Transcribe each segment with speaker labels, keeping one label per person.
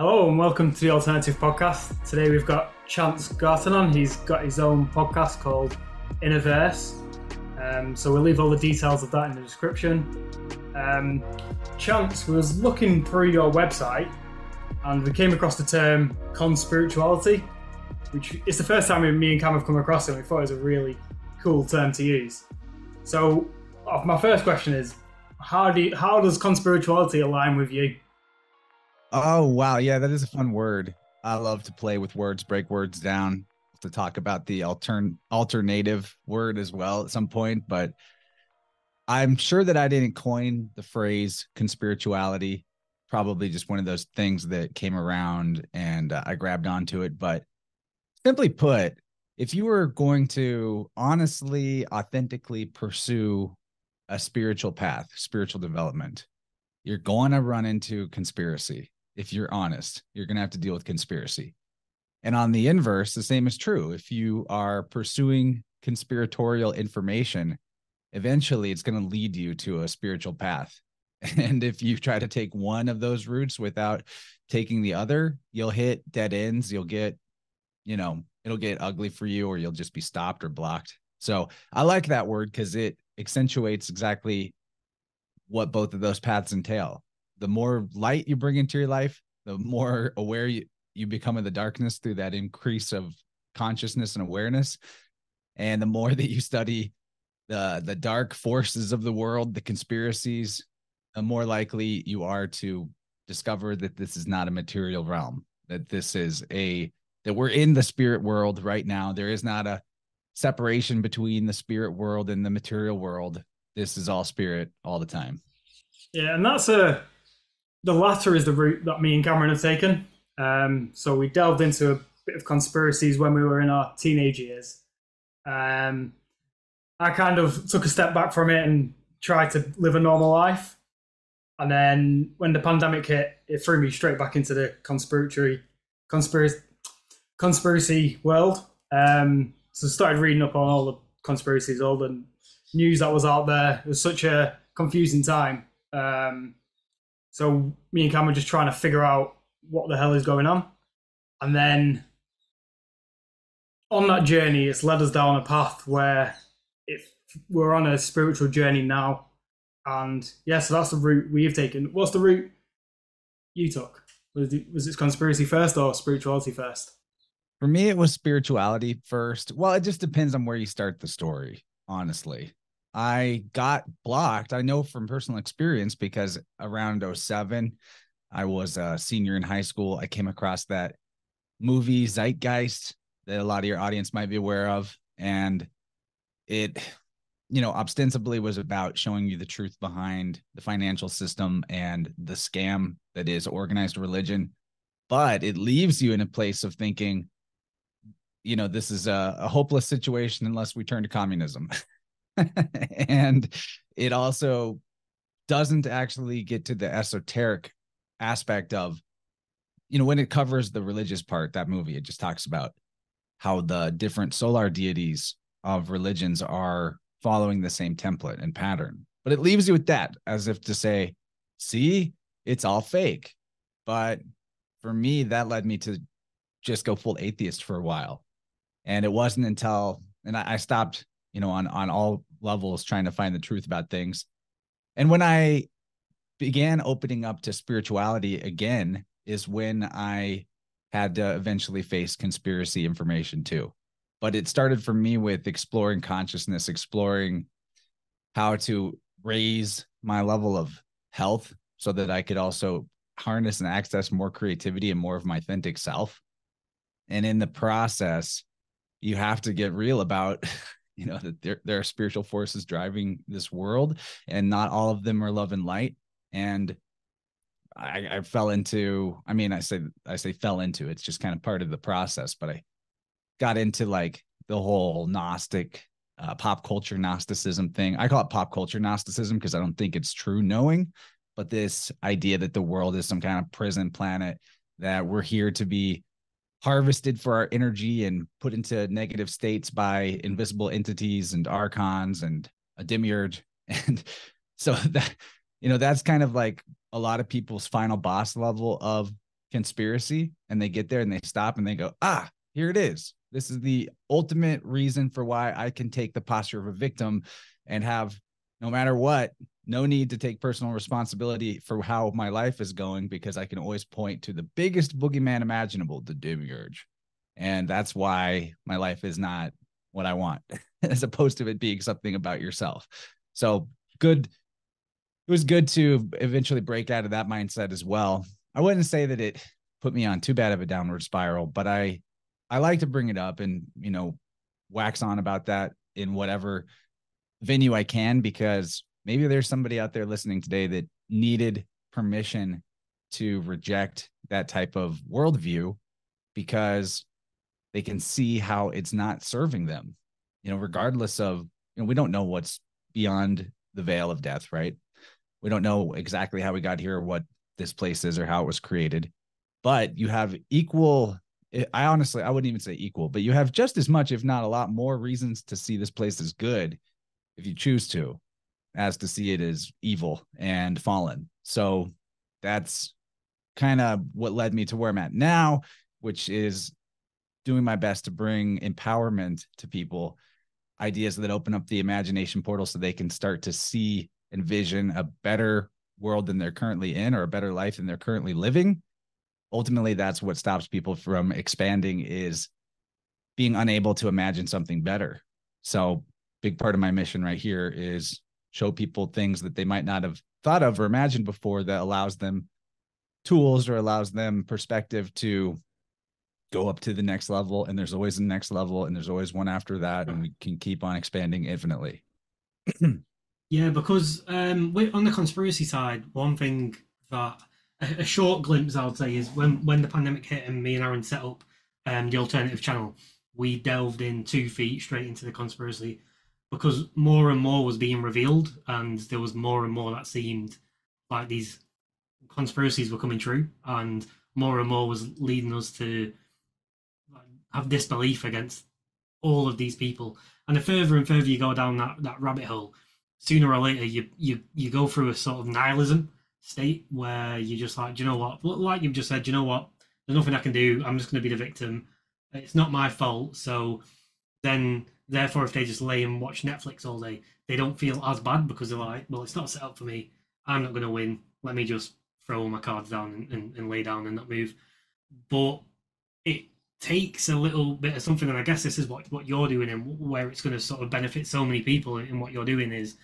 Speaker 1: Hello and welcome to the Alternative Podcast. Today we've got Chance Garton on. He's got his own podcast called Innerverse. Um, so we'll leave all the details of that in the description. Um, Chance was looking through your website and we came across the term conspirituality, which is the first time me and Cam have come across it. And we thought it was a really cool term to use. So uh, my first question is, how do you, how does conspirituality align with you?
Speaker 2: Oh wow, yeah, that is a fun word. I love to play with words, break words down, to talk about the altern alternative word as well at some point, but I'm sure that I didn't coin the phrase conspirituality. Probably just one of those things that came around and uh, I grabbed onto it. But simply put, if you were going to honestly, authentically pursue a spiritual path, spiritual development, you're going to run into conspiracy if you're honest, you're going to have to deal with conspiracy. And on the inverse, the same is true. If you are pursuing conspiratorial information, eventually it's going to lead you to a spiritual path. And if you try to take one of those routes without taking the other, you'll hit dead ends. You'll get, you know, it'll get ugly for you or you'll just be stopped or blocked. So I like that word because it accentuates exactly what both of those paths entail the more light you bring into your life, the more aware you, you become of the darkness through that increase of consciousness and awareness. And the more that you study the the dark forces of the world, the conspiracies, the more likely you are to discover that this is not a material realm, that this is a that we're in the spirit world right now. There is not a separation between the spirit world and the material world. This is all spirit all the time.
Speaker 1: Yeah, and that's a the latter is the route that me and Cameron have taken. Um, so we delved into a bit of conspiracies when we were in our teenage years. Um, I kind of took a step back from it and tried to live a normal life. And then when the pandemic hit, it threw me straight back into the conspiracy conspiracy conspiracy world. Um, so started reading up on all the conspiracies, all the news that was out there. It was such a confusing time. Um, so me and Cam were just trying to figure out what the hell is going on. And then on that journey, it's led us down a path where we're on a spiritual journey now. And yeah, so that's the route we've taken. What's the route you took? Was it, was it conspiracy first or spirituality first?
Speaker 2: For me, it was spirituality first. Well, it just depends on where you start the story, honestly. I got blocked. I know from personal experience because around 07, I was a senior in high school. I came across that movie Zeitgeist that a lot of your audience might be aware of. And it, you know, ostensibly was about showing you the truth behind the financial system and the scam that is organized religion. But it leaves you in a place of thinking, you know, this is a, a hopeless situation unless we turn to communism. and it also doesn't actually get to the esoteric aspect of you know when it covers the religious part that movie it just talks about how the different solar deities of religions are following the same template and pattern. But it leaves you with that as if to say see it's all fake. But for me that led me to just go full atheist for a while. And it wasn't until and I, I stopped you know on on all levels trying to find the truth about things. And when I began opening up to spirituality again, is when I had to eventually face conspiracy information too. But it started for me with exploring consciousness, exploring how to raise my level of health so that I could also harness and access more creativity and more of my authentic self. And in the process, you have to get real about you know that there, there are spiritual forces driving this world and not all of them are love and light. And I, I fell into i mean i say i say fell into it's just kind of part of the process but i got into like the whole gnostic uh, pop culture gnosticism thing. I call it pop culture gnosticism because i don't think it's true knowing but this idea that the world is some kind of prison planet that we're here to be harvested for our energy and put into negative states by invisible entities and archons and a demiurge and so that you know that's kind of like a lot of people's final boss level of conspiracy and they get there and they stop and they go, ah, here it is. This is the ultimate reason for why I can take the posture of a victim and have no matter what, no need to take personal responsibility for how my life is going because I can always point to the biggest boogeyman imaginable, the demiurge. And that's why my life is not what I want, as opposed to it being something about yourself. So good. It was good to eventually break out of that mindset as well. I wouldn't say that it put me on too bad of a downward spiral, but I I like to bring it up and you know wax on about that in whatever venue I can because maybe there's somebody out there listening today that needed permission to reject that type of worldview because they can see how it's not serving them. You know, regardless of you know, we don't know what's beyond the veil of death, right? We don't know exactly how we got here, what this place is, or how it was created. But you have equal I honestly, I wouldn't even say equal, but you have just as much, if not a lot more reasons to see this place as good if you choose to, as to see it as evil and fallen. So that's kind of what led me to where I'm at now, which is doing my best to bring empowerment to people, ideas that open up the imagination portal so they can start to see and vision a better world than they're currently in or a better life than they're currently living ultimately that's what stops people from expanding is being unable to imagine something better so big part of my mission right here is show people things that they might not have thought of or imagined before that allows them tools or allows them perspective to go up to the next level. And there's always a next level and there's always one after that and we can keep on expanding infinitely.
Speaker 3: Yeah because um on the conspiracy side one thing that a, short glimpse I would say is when when the pandemic hit and me and Aaron set up um, the alternative channel, we delved in two feet straight into the conspiracy because more and more was being revealed and there was more and more that seemed like these conspiracies were coming true and more and more was leading us to have disbelief against all of these people and the further and further you go down that, that rabbit hole sooner or later you you you go through a sort of nihilism state where you're just like, do you know what? Like you've just said, do you know what? There's nothing I can do. I'm just going to be the victim. It's not my fault. So then, therefore, if they just lay and watch Netflix all day, they don't feel as bad because they're like, well, it's not set up for me. I'm not going to win. Let me just throw all my cards down and, and, and lay down and not move. But it takes a little bit of something, and I guess this is what, what you're doing and where it's going to sort of benefit so many people in what you're doing is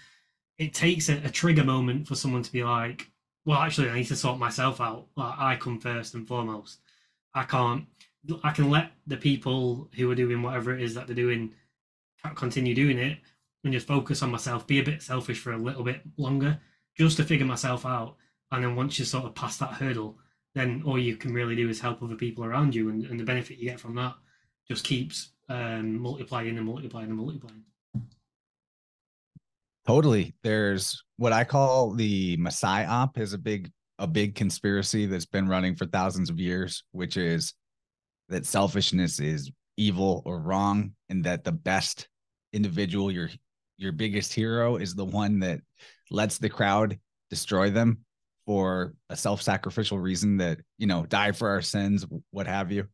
Speaker 3: it takes a, a trigger moment for someone to be like, well, actually, I need to sort myself out. Like, I come first and foremost. I can't. I can let the people who are doing whatever it is that they're doing continue doing it and just focus on myself. Be a bit selfish for a little bit longer, just to figure myself out. And then once you sort of pass that hurdle, then all you can really do is help other people around you, and, and the benefit you get from that just keeps um, multiplying and multiplying and multiplying.
Speaker 2: Totally. There's what I call the Messiah op is a big a big conspiracy that's been running for thousands of years, which is that selfishness is evil or wrong, and that the best individual, your your biggest hero, is the one that lets the crowd destroy them for a self-sacrificial reason that you know die for our sins, what have you.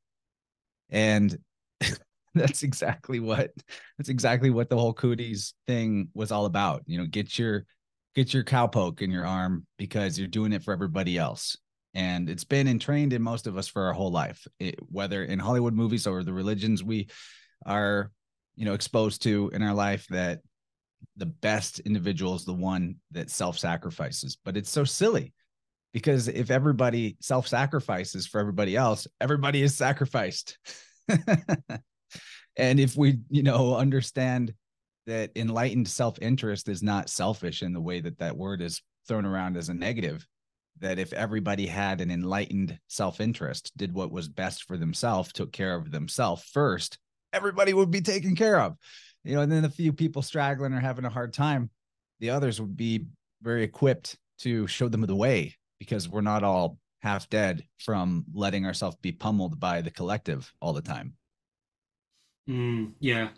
Speaker 2: And that's exactly what that's exactly what the whole cooties thing was all about. You know, get your get your cowpoke in your arm because you're doing it for everybody else. And it's been entrained in most of us for our whole life, it, whether in Hollywood movies or the religions we are, you know, exposed to in our life that the best individual is the one that self-sacrifices. But it's so silly because if everybody self-sacrifices for everybody else, everybody is sacrificed. and if we you know understand that enlightened self-interest is not selfish in the way that that word is thrown around as a negative that if everybody had an enlightened self-interest did what was best for themselves took care of themselves first everybody would be taken care of you know and then a few people straggling or having a hard time the others would be very equipped to show them the way because we're not all half dead from letting ourselves be pummeled by the collective all the time
Speaker 3: Mm, yeah,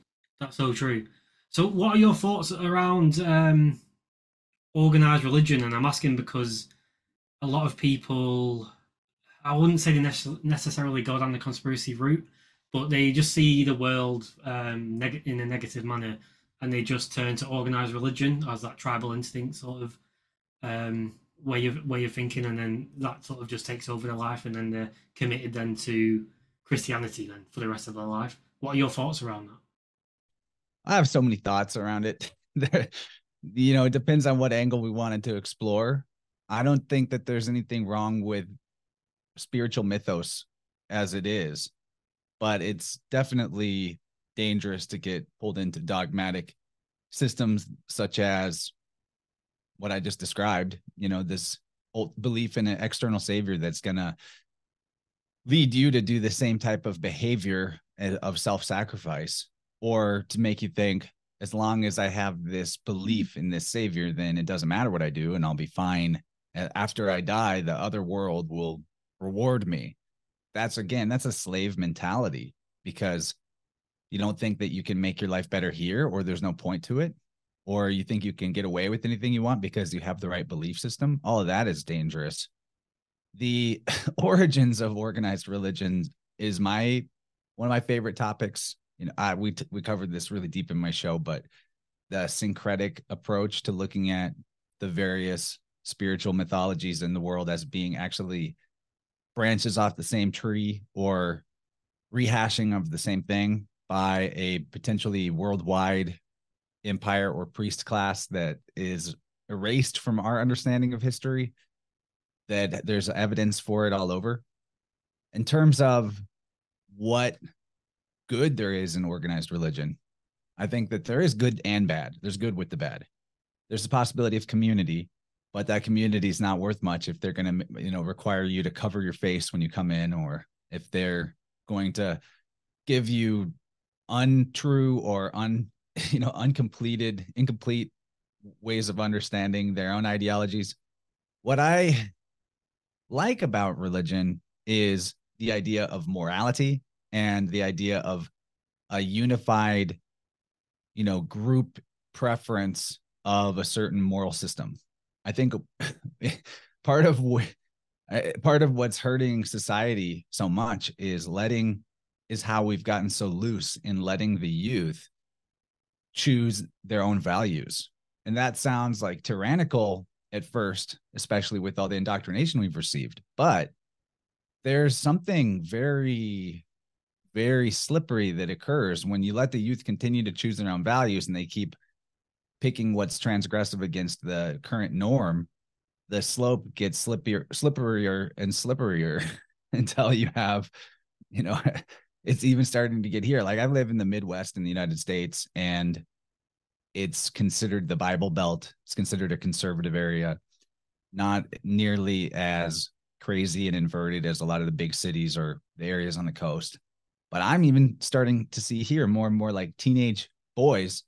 Speaker 3: that's so true. So, what are your thoughts around um, organized religion? And I'm asking because a lot of people I wouldn't say they necessarily go down the conspiracy route, but they just see the world um, neg- in a negative manner, and they just turn to organized religion as that tribal instinct sort of um, way of way of thinking, and then that sort of just takes over their life, and then they're committed then to Christianity then for the rest of their life. What are your thoughts around that?
Speaker 2: I have so many thoughts around it. you know, it depends on what angle we wanted to explore. I don't think that there's anything wrong with spiritual mythos as it is, but it's definitely dangerous to get pulled into dogmatic systems such as what I just described, you know, this belief in an external savior that's going to lead you to do the same type of behavior eh, of self-sacrifice or to make you think as long as I have this belief in this savior, then it doesn't matter what I do and I'll be fine. After I die, the other world will reward me. That's again, that's a slave mentality because you don't think that you can make your life better here or there's no point to it or you think you can get away with anything you want because you have the right belief system. All of that is dangerous. The origins of organized religion is my one of my favorite topics you know, I we t- we covered this really deep in my show, but the syncretic approach to looking at the various spiritual mythologies in the world as being actually branches off the same tree or rehashing of the same thing by a potentially worldwide empire or priest class that is erased from our understanding of history that there's evidence for it all over in terms of what good there is in organized religion. I think that there is good and bad. There's good with the bad. There's a possibility of community, but that community is not worth much if they're going to, you know, require you to cover your face when you come in, or if they're going to give you untrue or un, you know, uncompleted, incomplete ways of understanding their own ideologies. What I like about religion is the idea of morality and the idea of a unified you know group preference of a certain moral system i think part of what part of what's hurting society so much is letting is how we've gotten so loose in letting the youth choose their own values. And that sounds like tyrannical at first especially with all the indoctrination we've received but there's something very very slippery that occurs when you let the youth continue to choose their own values and they keep picking what's transgressive against the current norm the slope gets slippier slipperier and slipperier until you have you know it's even starting to get here. Like i live in the midwest in the united states and it's considered the bible belt. It's considered a conservative area. Not nearly as crazy and inverted as a lot of the big cities or the areas on the coast. But I'm even starting to see here more and more like teenage boys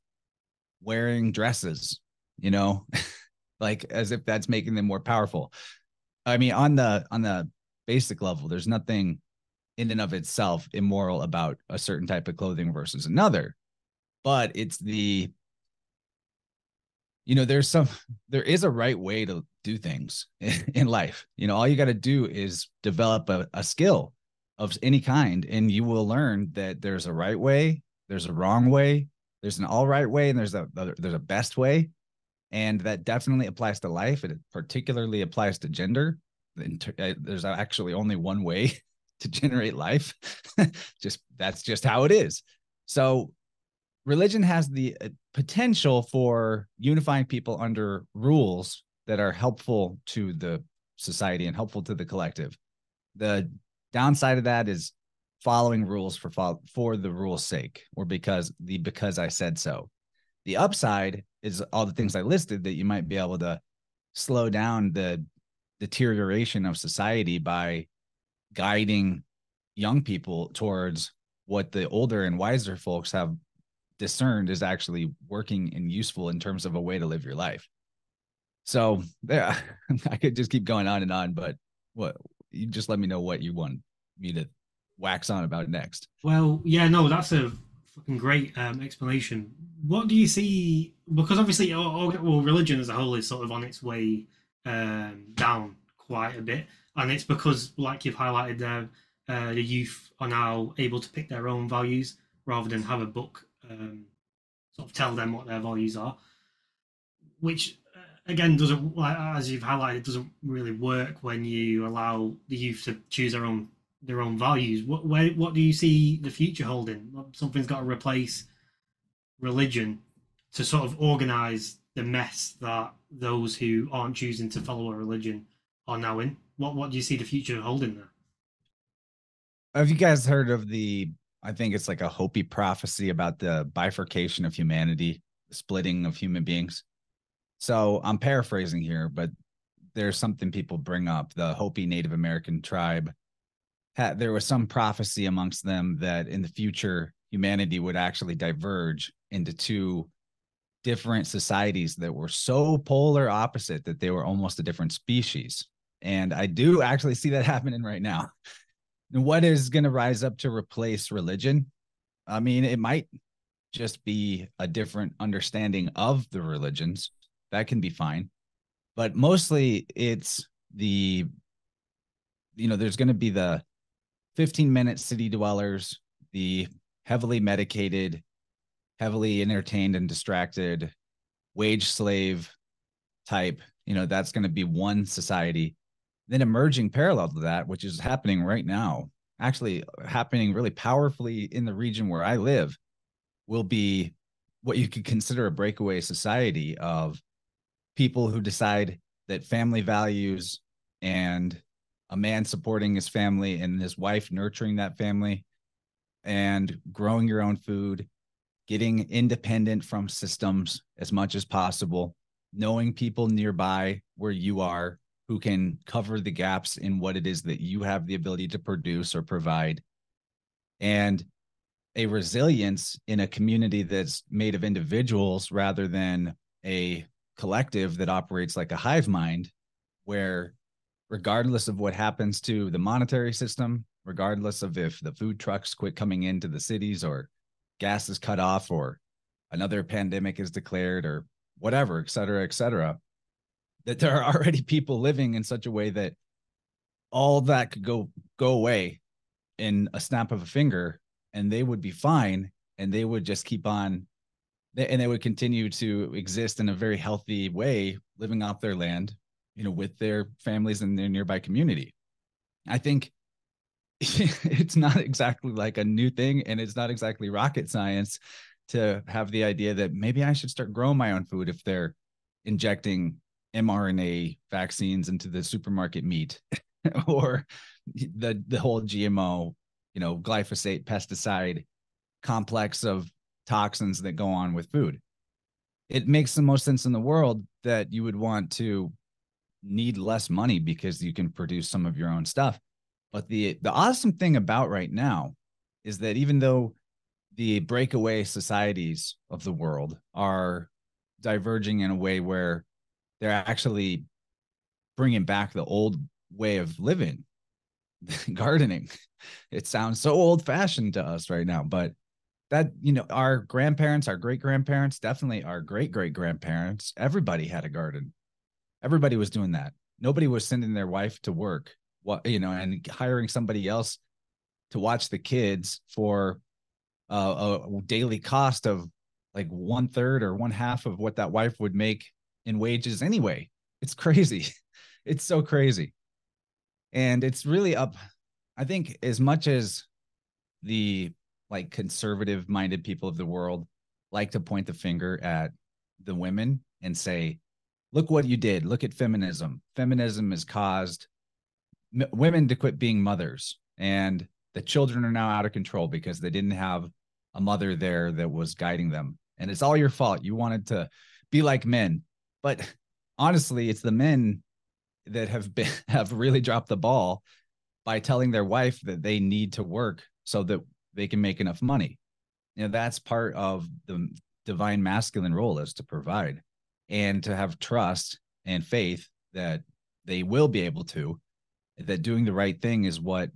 Speaker 2: wearing dresses, you know, like as if that's making them more powerful. I mean, on the on the basic level, there's nothing in and of itself immoral about a certain type of clothing versus another. But it's the you know, there's some there is a right way to do things in life. You know, all you got to do is develop a, a skill of any kind and you will learn that there's a right way there's a wrong way there's an all right way and there's a there's a best way. And that definitely applies to life. It particularly applies to gender. Uh, there's actually only one way to generate life. Just that's just how it is. So religion has the uh, potential for unifying people under rules that are helpful to the society and helpful to the collective. The Downside of that is following rules for for the rule's sake or because the because I said so. The upside is all the things I listed that you might be able to slow down the deterioration of society by guiding young people towards what the older and wiser folks have discerned is actually working and useful in terms of a way to live your life. So yeah, I could just keep going on and on, but what you just let me know what you want me to wax on about next.
Speaker 3: Well, yeah, no, that's a fucking great um, explanation. What do you see? Because obviously, all, well, religion as a whole is sort of on its way um, down quite a bit. and it's because, like you've highlighted there, uh, the youth are now able to pick their own values rather than have a book um, sort of tell them what their values are, which uh, again doesn't, as you've highlighted, doesn't really work when you allow the youth to choose their own their own values. What where, what do you see the future holding? Something's got to replace religion to sort of organize the mess that those who aren't choosing to follow a religion are now in. What what do you see the future holding there?
Speaker 2: Have you guys heard of the? I think it's like a Hopi prophecy about the bifurcation of humanity, the splitting of human beings. So I'm paraphrasing here, but there's something people bring up. The Hopi Native American tribe had there was some prophecy amongst them that in the future humanity would actually diverge into two different societies that were so polar opposite that they were almost a different species. And I do actually see that happening right now. And what is going to rise up to replace religion? I mean, it might just be a different understanding of the religions. That can be fine. But mostly it's the, you know, there's going to be the 15 minute city dwellers, the heavily medicated, heavily entertained and distracted wage slave type you know that's going to be one society. Then emerging parallel to that which is happening right now actually happening really powerfully in the region where i live will be what you could consider a breakaway society of people who decide that family values and a man supporting his family and his wife nurturing that family and growing your own food getting independent from systems as much as possible, knowing people nearby where you are who can cover the gaps in what it is that you have the ability to produce or provide, and a resilience in a community that's made of individuals rather than a collective that operates like a hive mind, where regardless of what happens to the monetary system, regardless of if the food trucks quit coming into the cities or gas is cut off or another pandemic is declared or whatever, et cetera, et cetera, that there are already people living in such a way that all that could go go away in a snap of a finger and they would be fine and they would just keep on and they would continue to exist in a very healthy way living off their land you know with their families and their nearby community i think it's not exactly like a new thing and it's not exactly rocket science to have the idea that maybe I should start growing my own food if they're injecting mRNA vaccines into the supermarket meat or the the whole GMO, you know, glyphosate pesticide complex of toxins that go on with food. It makes the most sense in the world that you would want to need less money because you can produce some of your own stuff. But the the awesome thing about right now is that even though the breakaway societies of the world are diverging in a way where they're actually bringing back the old way of living gardening it sounds so old fashioned to us right now but that you know our grandparents our great grandparents definitely our great great grandparents everybody had a garden everybody was doing that. Nobody was sending their wife to work what you know and hiring somebody else to watch the kids for uh, a daily cost of like one third or one half of what that wife would make in wages anyway. It's crazy. It's so crazy. And it's really up i think as much as the like conservative minded people of the world like to point the finger at the women and say look what you did. Look at feminism. Feminism has caused m- women to quit being mothers and the children are now out of control because they didn't have a mother there that was guiding them. And it's all your fault. You wanted to be like men. But honestly it's the men that have been have really dropped the ball by telling their wife that they need to work so that they can make enough money. You know that's part of the divine masculine role is to provide and to have trust and faith that they will be able to that doing the right thing is what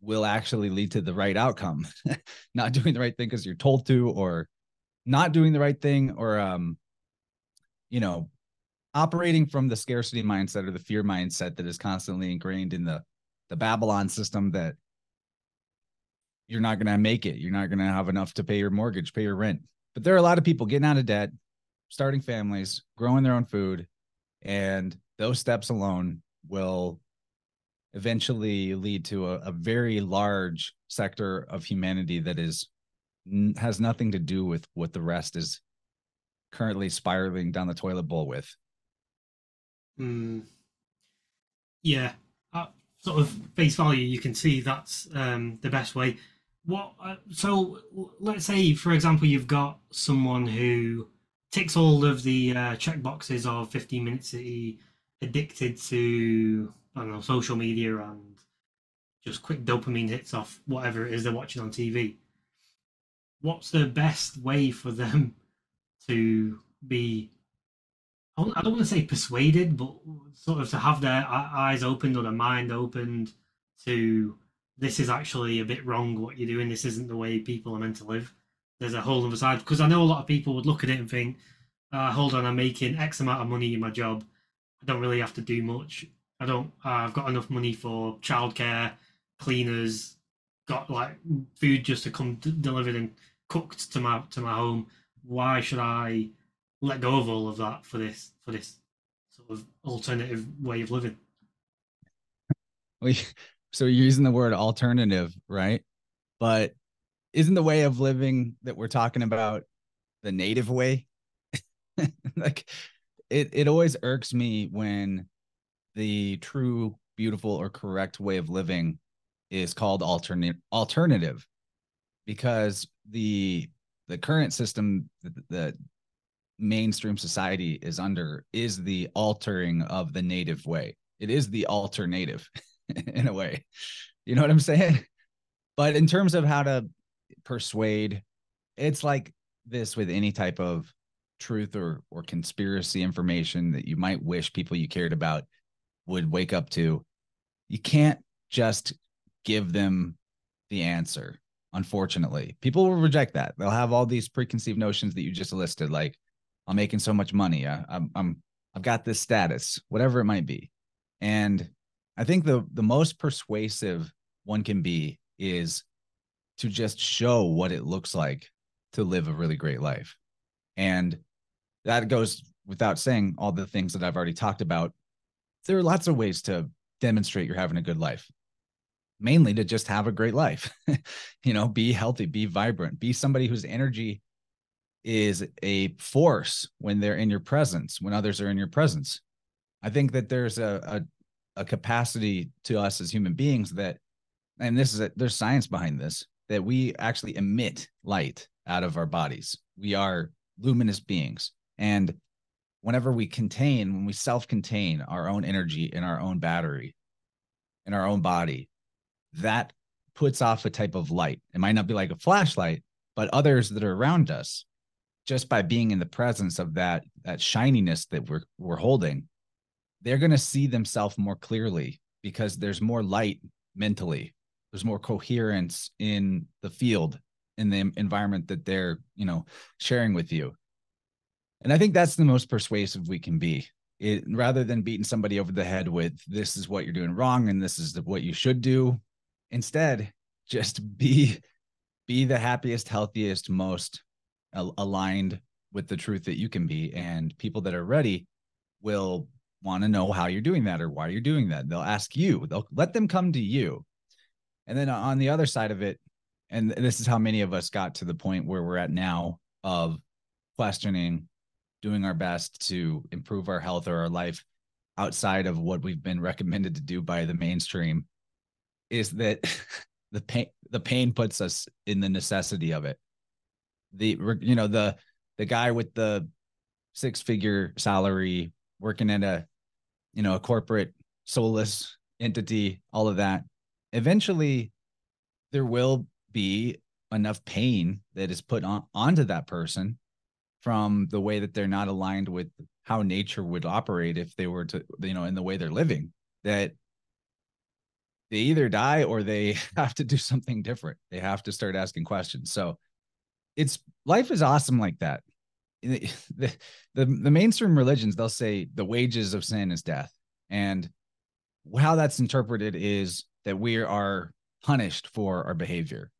Speaker 2: will actually lead to the right outcome not doing the right thing because you're told to or not doing the right thing or um you know operating from the scarcity mindset or the fear mindset that is constantly ingrained in the the Babylon system that you're not going to make it. You're not going to have enough to pay your mortgage, pay your rent. But there are a lot of people getting out of debt, starting families, growing their own food, and those steps alone will eventually lead to a, a very large sector of humanity that is has nothing to do with what the rest is currently spiraling down the toilet bowl with.
Speaker 3: Mm. Yeah, at sort of face value, you can see that's um, the best way. What? Uh, so let's say, for example, you've got someone who ticks all of the uh, check boxes of 15 minutes city, addicted to I don't know social media and just quick dopamine hits off whatever it is they're watching on TV. What's the best way for them to be I don't want to say persuaded, but sort of to have their eyes opened or their mind opened to this is actually a bit wrong what you're doing. This isn't the way people are meant to live. There's a whole other side because I know a lot of people would look at it and think, uh, "Hold on, I'm making X amount of money in my job. I don't really have to do much. I don't. Uh, I've got enough money for childcare, cleaners, got like food just to come d- delivered and cooked to my to my home. Why should I?" let go of all of that for this for this sort of alternative way of living.
Speaker 2: We so you're using the word alternative, right? But isn't the way of living that we're talking about the native way? like it it always irks me when the true beautiful or correct way of living is called alternate alternative because the the current system that mainstream society is under is the altering of the native way. It is the alternative in a way. You know what I'm saying? But in terms of how to persuade, it's like this with any type of truth or or conspiracy information that you might wish people you cared about would wake up to. You can't just give them the answer. Unfortunately, people will reject that. They'll have all these preconceived notions that you just listed, like I'm making so much money. I, I'm, I'm, I've got this status, whatever it might be. And I think the the most persuasive one can be is to just show what it looks like to live a really great life. And that goes without saying all the things that I've already talked about. There are lots of ways to demonstrate you're having a good life. Mainly to just have a great life. you know, be healthy, be vibrant, be somebody whose energy is a force when they're in your presence, when others are in your presence. I think that there's a, a, a capacity to us as human beings that, and this is a, there's science behind this, that we actually emit light out of our bodies. We are luminous beings. And whenever we contain, when we self contain our own energy in our own battery, in our own body, that puts off a type of light. It might not be like a flashlight, but others that are around us just by being in the presence of that that shininess that we're we're holding they're going to see themselves more clearly because there's more light mentally there's more coherence in the field in the environment that they're you know sharing with you. And i think that's the most persuasive we can be. It rather than beating somebody over the head with this is what you're doing wrong and this is what you should do instead just be be the happiest healthiest most aligned with the truth that you can be. And people that are ready will want to know how you're doing that or why you're doing that. They'll ask you they'll let them come to you and then on the other side of it and this is how many of us got to the point where we're at now of questioning doing our best to improve our health or our life outside of what we've been recommended to do by the mainstream is that the pain the pain puts us in the necessity of it. The you know the the guy with the six figure salary working at a you know a corporate soulless entity all of that eventually there will be enough pain that is put on onto that person from the way that they're not aligned with how nature would operate if they were to you know in the way they're living that they either die or they have to do something different. They have to start asking questions. So it's life is awesome like that. the, the the mainstream religions they'll say the wages of sin is death. And how that's interpreted is that we are punished for our behavior.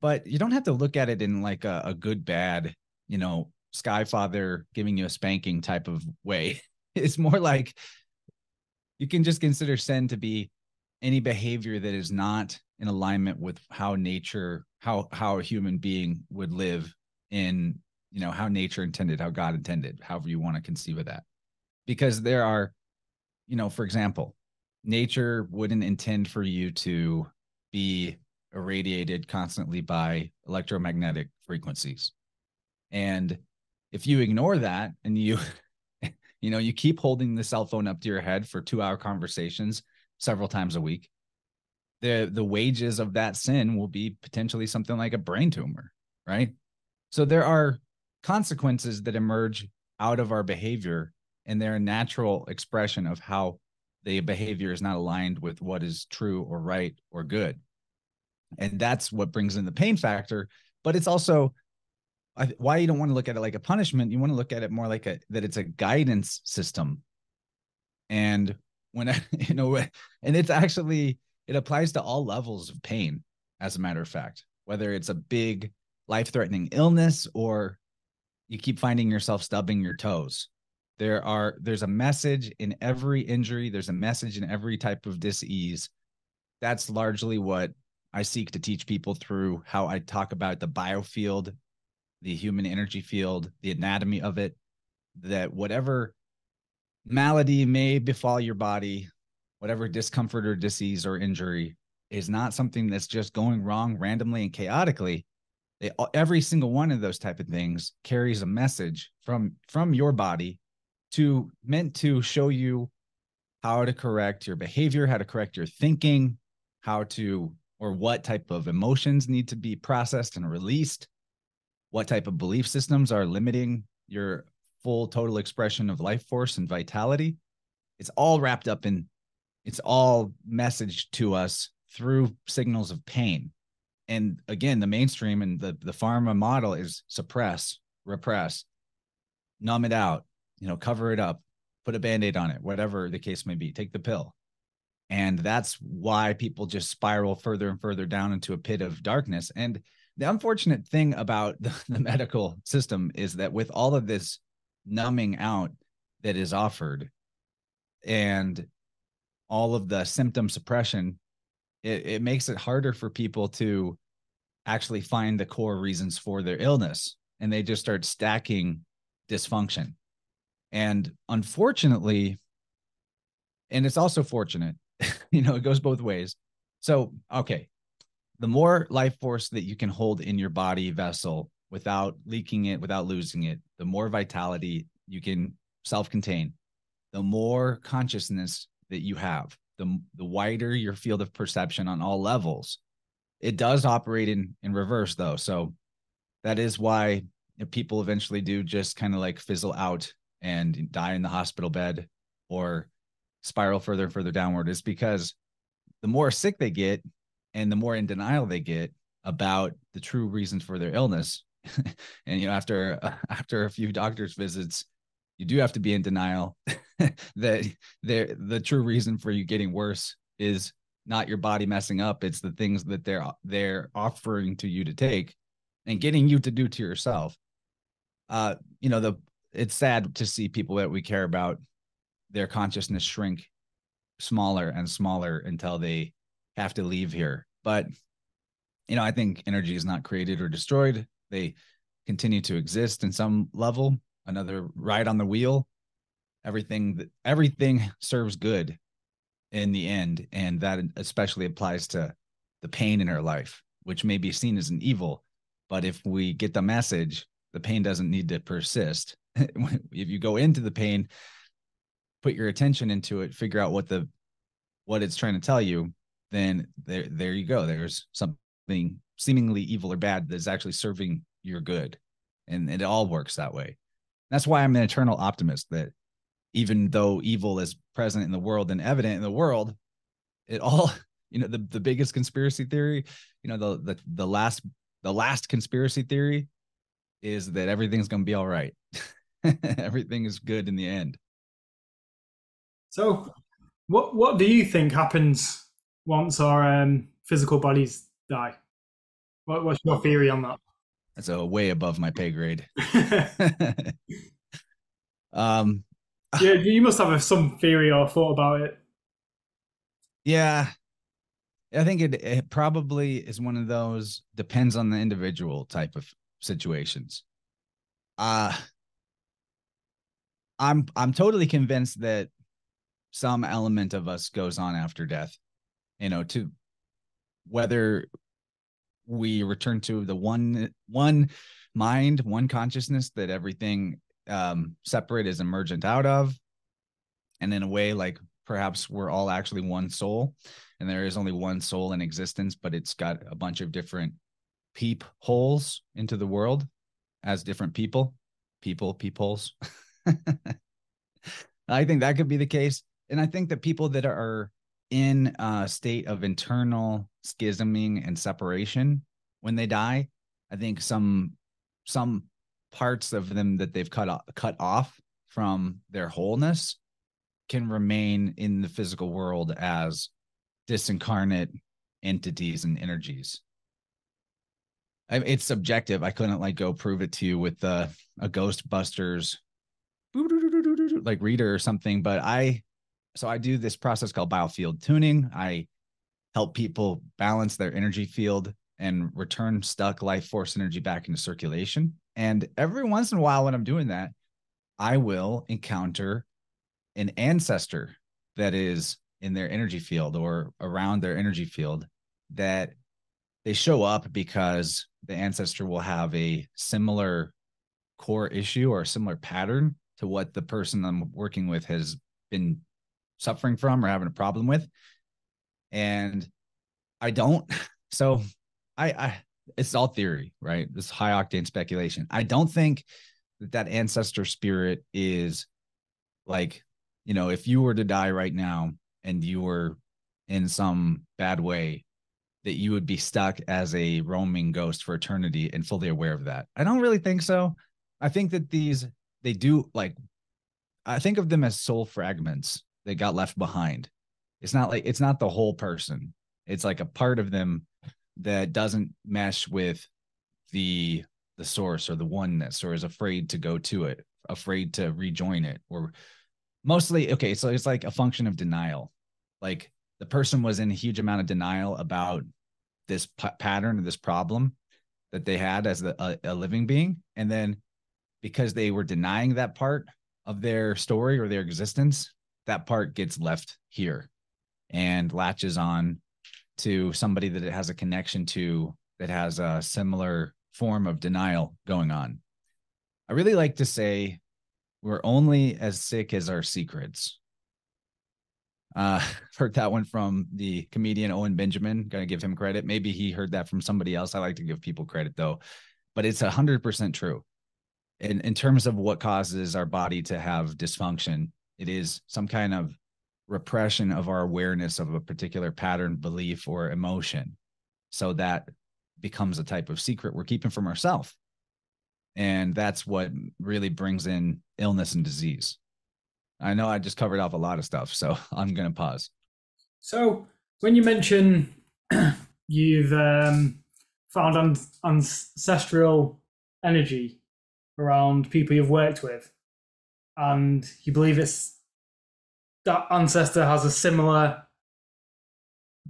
Speaker 2: But you don't have to look at it in like a, a good bad you know sky father giving you a spanking type of way. It's more like you can just consider sin to be any behavior that is not in alignment with how nature how how a human being would live in you know how nature intended how god intended however you want to conceive of that. Because there are you know for example nature wouldn't intend for you to be irradiated constantly by electromagnetic frequencies. And if you ignore that and you you know you keep holding the cell phone up to your head for 2 hour conversations several times a week the the wages of that sin will be potentially something like a brain tumor right? So there are consequences that emerge out of our behavior and they're a natural expression of how the behavior is not aligned with what is true or right or good. And that's what brings in the pain factor but it's also why you don't want to look at it like a punishment you want to look at it more like a that it's a guidance system. And when I, you know and it's actually it applies to all levels of pain as a matter of fact whether it's a big life threatening illness or you keep finding yourself stubbing your toes there are there's a message in every injury there's a message in every type of disease. That's largely what i seek to teach people through how i talk about the biofield the human energy field the anatomy of it that whatever malady may befall your body whatever discomfort or disease or injury is not something that's just going wrong randomly and chaotically. They, every single one of those type of things carries a message from from your body to meant to show you how to correct your behavior how to correct your thinking how to or what type of emotions need to be processed and released what type of belief systems are limiting your full total expression of life force and vitality. It's all wrapped up in it's all messaged to us through signals of pain. And again the mainstream and the the pharma model is suppress repress numb it out you know cover it up put a band-aid on it whatever the case may be take the pill. And that's why people just spiral further and further down into a pit of darkness. And the unfortunate thing about the, the medical system is that with all of this numbing out that is offered and all of the symptom suppression it, it makes it harder for people to actually find the core reasons for their illness. And they just start stacking dysfunction and unfortunately and it's also fortunate you know it goes both ways so okay the more life force that you can hold in your body vessel without leaking it without losing it the more vitality you can self-contain the more consciousness that you have the the wider your field of perception on all levels. It does operate in in reverse though, so that is why people eventually do just kind of like fizzle out and die in the hospital bed or spiral further and further downward is because the more sick they get and the more in denial they get about the true reasons for their illness. And you know after after a few doctor's visits you do have to be in denial that the the true reason for you getting worse is not your body messing up it's the things that they're they're offering to you to take and getting you to do to yourself. Uh you know the it's sad to see people that we care about their consciousness shrink smaller and smaller until they have to leave here. But you know i think energy is not created or destroyed. They continue to exist in some level another ride on the wheel. Everything everything serves good in the end and that especially applies to the pain in our life which may be seen as an evil but if we get the message the pain doesn't need to persist if you go into the pain put your attention into it figure out what the what it's trying to tell you then there there you go. There's something seemingly evil or bad that's actually serving your good. And it all works that way. That's why I'm an eternal optimist that even though evil is present in the world and evident in the world, it all, you know, the, the biggest conspiracy theory, you know, the, the, the last, the last conspiracy theory is that everything's going to be all right. Everything is good in the end.
Speaker 1: So, what what do you think happens once our um, physical bodies die? What, what's your theory on that?
Speaker 2: That's a way above my pay grade. um,
Speaker 1: yeah, you must have some theory or thought about it.
Speaker 2: Yeah, I think it, it probably is one of those depends on the individual type of situations. Uh I'm I'm totally convinced that some element of us goes on after death. You know, to whether we return to the one one mind, one consciousness that everything um separate is emergent out of. And in a way, like perhaps we're all actually one soul and there is only one soul in existence, but it's got a bunch of different peep holes into the world as different people, people, peepholes. I think that could be the case. And I think that people that are in a state of internal schisming and separation when they die, I think some some parts of them that they've cut off, cut off from their wholeness can remain in the physical world as disincarnate entities and energies. I, it's subjective. I couldn't like go prove it to you with uh, a Ghostbusters like reader or something, but I so I do this process called biofield tuning. I help people balance their energy field and return stuck life force energy back into circulation. And every once in a while, when I'm doing that, I will encounter an ancestor that is in their energy field or around their energy field that they show up because the ancestor will have a similar core issue or a similar pattern to what the person I'm working with has been suffering from or having a problem with. And I don't. So I, I it's all theory, right? This high octane speculation. I don't think that that ancestor spirit is like, you know, if you were to die right now and you were in some bad way that you would be stuck as a roaming ghost for eternity and fully aware of that. I don't really think so. I think that these they do like I think of them as soul fragments that got left behind. It's not like it's not the whole person. It's like a part of them that doesn't mesh with the the source or the oneness or is afraid to go to it, afraid to rejoin it or mostly okay, so it's like a function of denial like the person was in a huge amount of denial about this p- pattern or this problem that they had as the, a, a living being and then because they were denying that part of their story or their existence that part gets left here and latches on to somebody that it has a connection to that has a similar form of denial going on. I really like to say we're only as sick as our secrets. Uh, heard that one from the comedian Owen Benjamin. Gonna give him credit. Maybe he heard that from somebody else. I like to give people credit though, but it's a hundred percent true. In in terms of what causes our body to have dysfunction, it is some kind of repression of our awareness of a particular pattern, belief, or emotion. So that becomes a type of secret we're keeping from ourselves. And that's what really brings in illness and disease. I know I just covered off a lot of stuff, so I'm going to pause.
Speaker 1: So, when you mention you've um, found an- ancestral energy around people you've worked with, and you believe it's that ancestor has a similar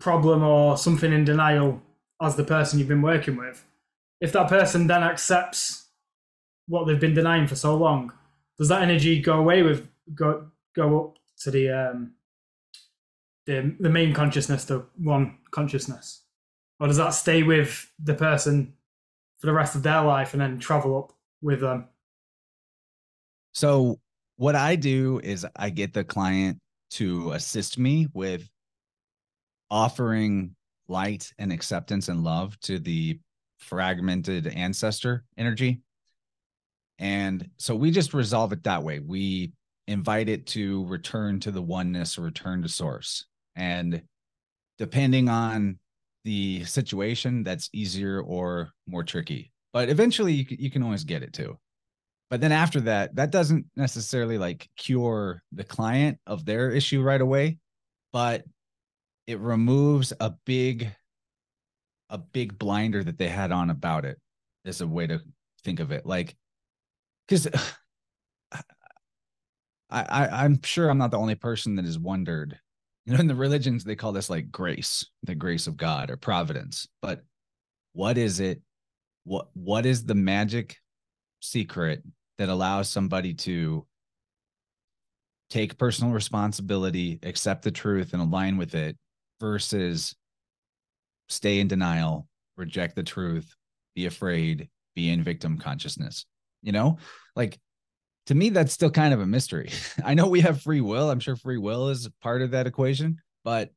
Speaker 1: problem or something in denial as the person you've been working with, if that person then accepts what they've been denying for so long, does that energy go away with go go up to the um the the main consciousness, the one consciousness, or does that stay with the person for the rest of their life and then travel up with them?
Speaker 2: So what I do is I get the client to assist me with offering light and acceptance and love to the fragmented ancestor energy. And so we just resolve it that way. We invite it to return to the oneness return to source. And depending on the situation, that's easier or more tricky. But eventually you can, you can always get it too. But then after that, that doesn't necessarily like cure the client of their issue right away, but it removes a big a big blinder that they had on about it is a way to think of it like because I, I i'm sure i'm not the only person that has wondered you know in the religions they call this like grace the grace of god or providence but what is it what what is the magic secret that allows somebody to take personal responsibility accept the truth and align with it versus stay in denial, reject the truth, be afraid, be in victim consciousness. You know, like to me, that's still kind of a mystery. I know we have free will. I'm sure free will is part of that equation, but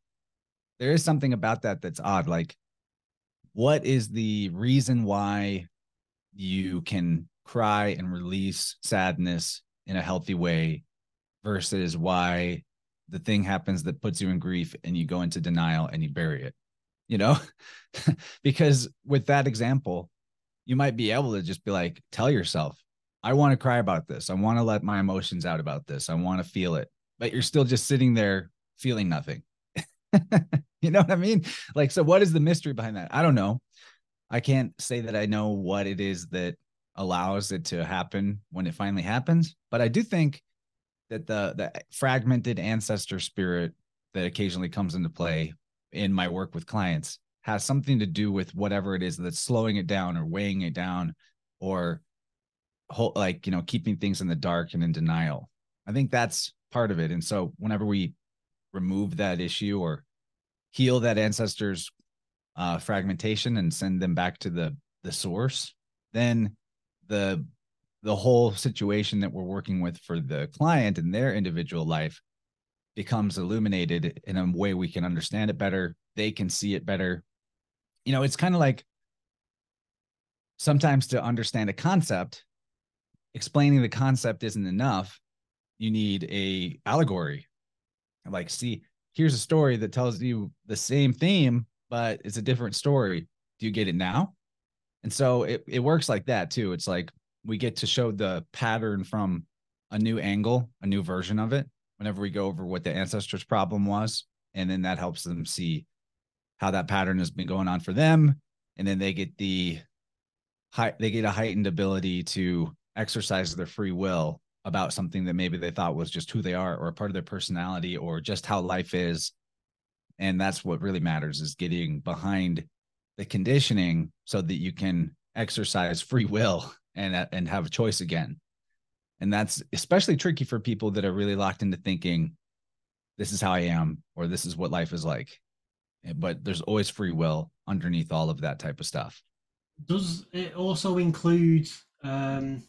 Speaker 2: there is something about that that's odd. Like, what is the reason why you can cry and release sadness in a healthy way versus why the thing happens that puts you in grief and you go into denial and you bury it? you know? Because with that example you might be able to just be like tell yourself i want to cry about this. I want to let my emotions out about this. I want to feel it. But you're still just sitting there feeling nothing you know what i mean? Like so what is the mystery behind that? I don't know. I can't say that i know what it is that allows it to happen when it finally happens but i do think that the the fragmented ancestor spirit that occasionally comes into play in my work with clients has something to do with whatever it is that's slowing it down or weighing it down or like you know keeping things in the dark and in denial. I think that's part of it and so whenever we remove that issue or heal that ancestors uh, fragmentation and send them back to the the source then the the whole situation that we're working with for the client and their individual life becomes illuminated in a way we can understand it better they can see it better. You know it's kind of like sometimes to understand a concept explaining the concept isn't enough. You need a allegory like see here's a story that tells you the same theme but it's a different story. Do you get it now? And so it, it works like that too. It's like we get to show the pattern from a new angle a new version of it whenever we go over what the ancestors problem was and then that helps them see how that pattern has been going on for them and then they get the high they get a heightened ability to exercise their free will about something that maybe they thought was just who they are or a part of their personality or just how life is and that's what really matters is getting behind the conditioning so that you can exercise free will and and have a choice again and that's especially tricky for people that are really locked into thinking, this is how I am, or this is what life is like. Eh, but there's always free will underneath all of that type of stuff.
Speaker 3: Does it also include, um,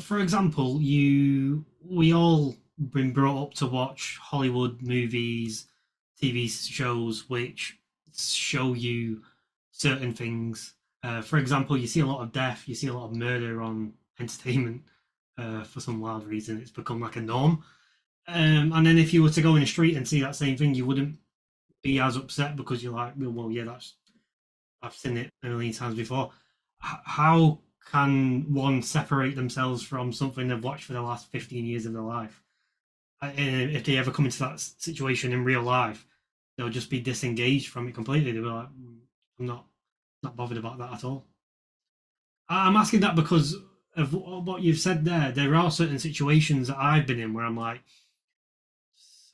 Speaker 3: for example, you we all been brought up to watch Hollywood movies, TV shows, which show you certain things. Uh, for example, you see a lot of death, you see a lot of murder on entertainment uh, for some wild reason. It's become like a norm. Um, and then if you were to go in the street and see that same thing, you wouldn't be as upset because you're like, well, well yeah, that's I've seen it a million times before. H- how can one separate themselves from something they've watched for the last 15 years of their life? And if they ever come into that situation in real life, they'll just be disengaged from it completely. They'll be like, mm, I'm not not bothered about that at all. I'm asking that because of what you've said there, there are certain situations that I've been in where I'm like,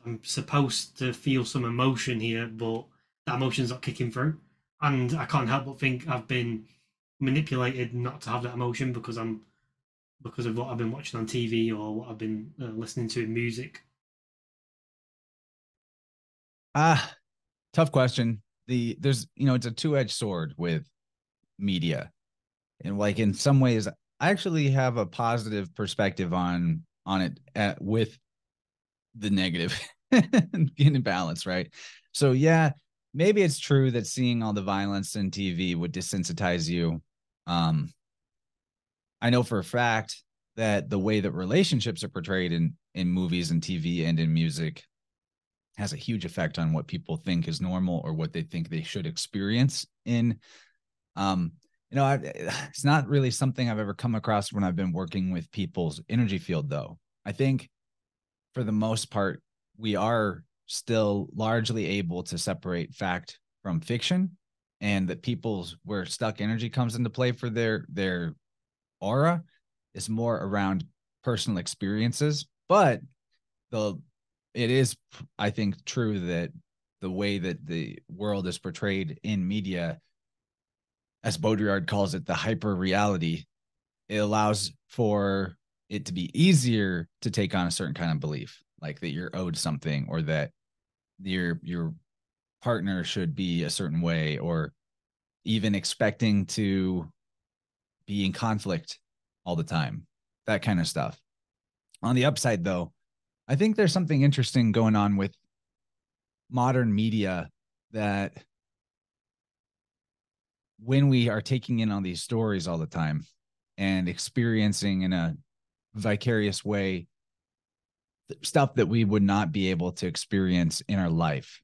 Speaker 3: I'm supposed to feel some emotion here, but that emotion's not kicking through, and I can't help but think I've been manipulated not to have that emotion because I'm because of what I've been watching on TV or what I've been uh, listening to in music.
Speaker 2: Ah, tough question. The there's you know it's a two edged sword with media, and like in some ways I actually have a positive perspective on on it at, with the negative in balance, right? So yeah, maybe it's true that seeing all the violence in TV would desensitize you. Um, I know for a fact that the way that relationships are portrayed in in movies and TV and in music has a huge effect on what people think is normal or what they think they should experience in um you know, I, it's not really something I've ever come across when I've been working with people's energy field, though. I think for the most part, we are still largely able to separate fact from fiction and that people's where stuck energy comes into play for their their aura is more around personal experiences. But the it is i think true that the way that the world is portrayed in media as baudrillard calls it the hyper reality it allows for it to be easier to take on a certain kind of belief like that you're owed something or that your your partner should be a certain way or even expecting to be in conflict all the time that kind of stuff. On the upside though i think there's something interesting going on with modern media that when we are taking in on these stories all the time and experiencing in a vicarious way stuff that we would not be able to experience in our life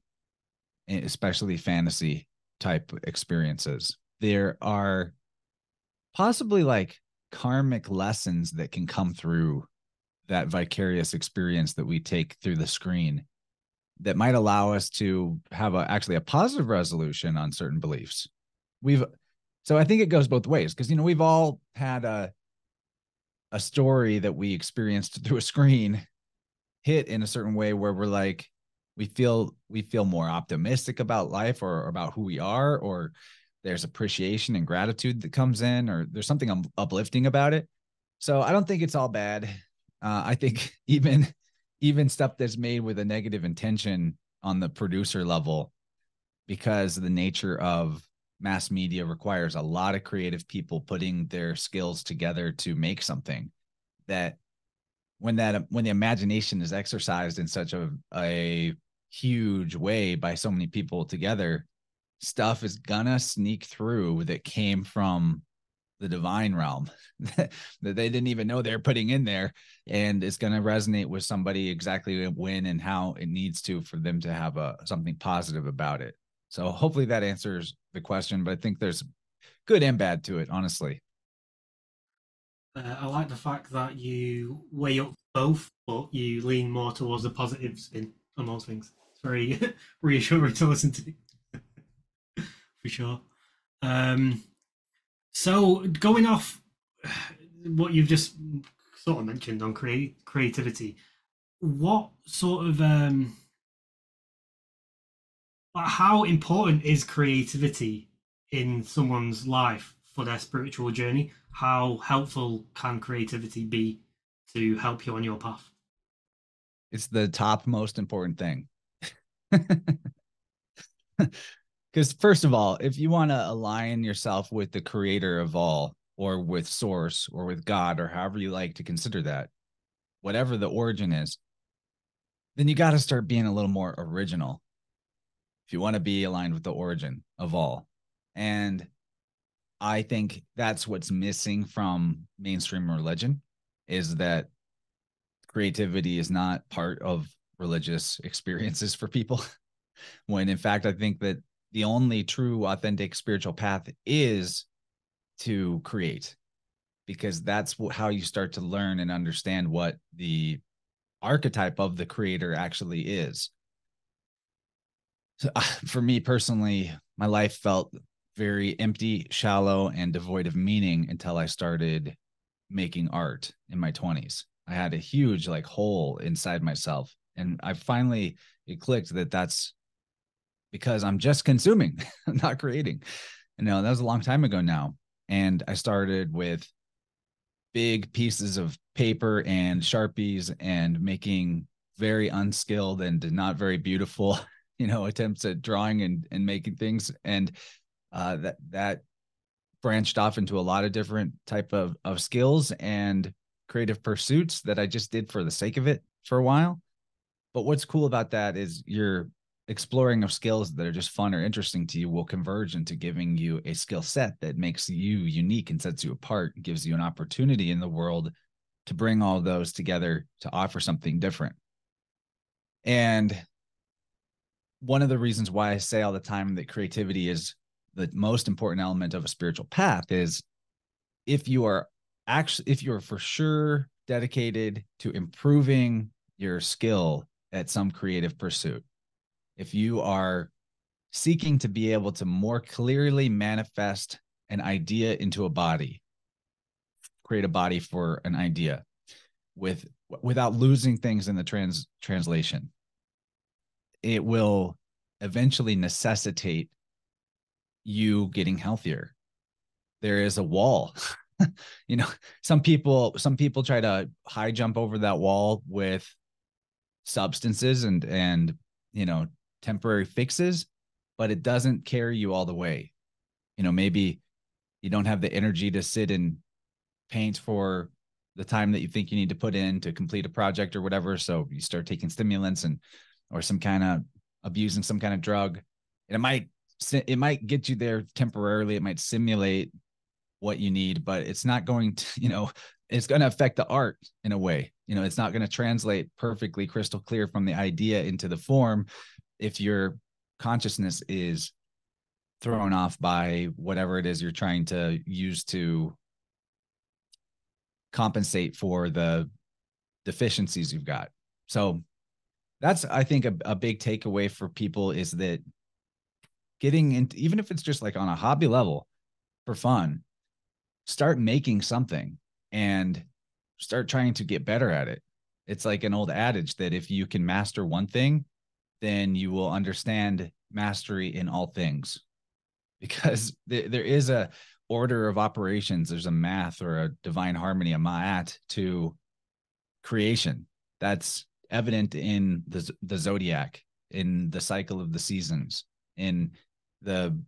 Speaker 2: especially fantasy type experiences. There are possibly like karmic lessons that can come through that vicarious experience that we take through the screen that might allow us to have a, actually a positive resolution on certain beliefs. We've so i think it goes both ways because you know we've all had a a story that we experienced through a screen hit in a certain way where we're like we feel we feel more optimistic about life or, or about who we are or there's appreciation and gratitude that comes in or there's something uplifting about it. So i don't think it's all bad. Uh, i think even even stuff that's made with a negative intention on the producer level because the nature of mass media requires a lot of creative people putting their skills together to make something that when that when the imagination is exercised in such a a huge way by so many people together stuff is gonna sneak through that came from the divine realm that they didn't even know they're putting in there and it's going to resonate with somebody exactly when and how it needs to for them to have a something positive about it. So hopefully that answers the question but i think there's good and bad to it honestly.
Speaker 3: Uh, i like the fact that you weigh up both but you lean more towards the positive spin on those things very reassuring to listen to for sure. Um, so going off what you've just sort of mentioned on create creativity, what sort of um, how important is creativity in someone's life for their spiritual journey? How helpful can creativity be to help you on your path?
Speaker 2: It's the top most important thing. because first of all if you want to align yourself with the creator of all or with source or with god or however you like to consider that whatever the origin is then you got to start being a little more original. If you want to be aligned with the origin of all. And i think that's what's missing from mainstream religion is that creativity is not part of religious experiences for people. When in fact i think that the only true authentic spiritual path is to create because that's how you start to learn and understand what the archetype of the creator actually is. So, uh, for me personally my life felt very empty shallow and devoid of meaning until i started making art in my 20s i had a huge like hole inside myself and i finally it clicked that that's because I'm just consuming, not creating. You know, that was a long time ago now. And I started with big pieces of paper and Sharpies and making very unskilled and not very beautiful, you know, attempts at drawing and, and making things. And uh, that that branched off into a lot of different type of, of skills and creative pursuits that I just did for the sake of it for a while. But what's cool about that is you're exploring of skills that are just fun or interesting to you will converge into giving you a skill set that makes you unique and sets you apart, gives you an opportunity in the world to bring all those together to offer something different. And one of the reasons why I say all the time that creativity is the most important element of a spiritual path is if you are actually if you're for sure dedicated to improving your skill at some creative pursuit. If you are seeking to be able to more clearly manifest an idea into a body create a body for an idea with without losing things in the trans translation it will eventually necessitate you getting healthier. There is a wall. You know some people some people try to high jump over that wall with substances and and you know temporary fixes but it doesn't carry you all the way. You know maybe you don't have the energy to sit and paint for the time that you think you need to put in to complete a project or whatever. So you start taking stimulants and or some kind of abusing some kind of drug. And it might it might get you there temporarily. It might simulate what you need but it's not going to you know it's going to affect the art in a way. You know it's not going to translate perfectly crystal clear from the idea into the form if your consciousness is thrown off by whatever it is you're trying to use to compensate for the deficiencies you've got. So that's i think a, a big takeaway for people is that getting into even if it's just like on a hobby level for fun start making something and start trying to get better at it. It's like an old adage that if you can master one thing, then you will understand mastery in all things. Because th- there is a order of operations. There's a math or a divine harmony a ma'at to creation. That's evident in the the zodiac in the cycle of the seasons in the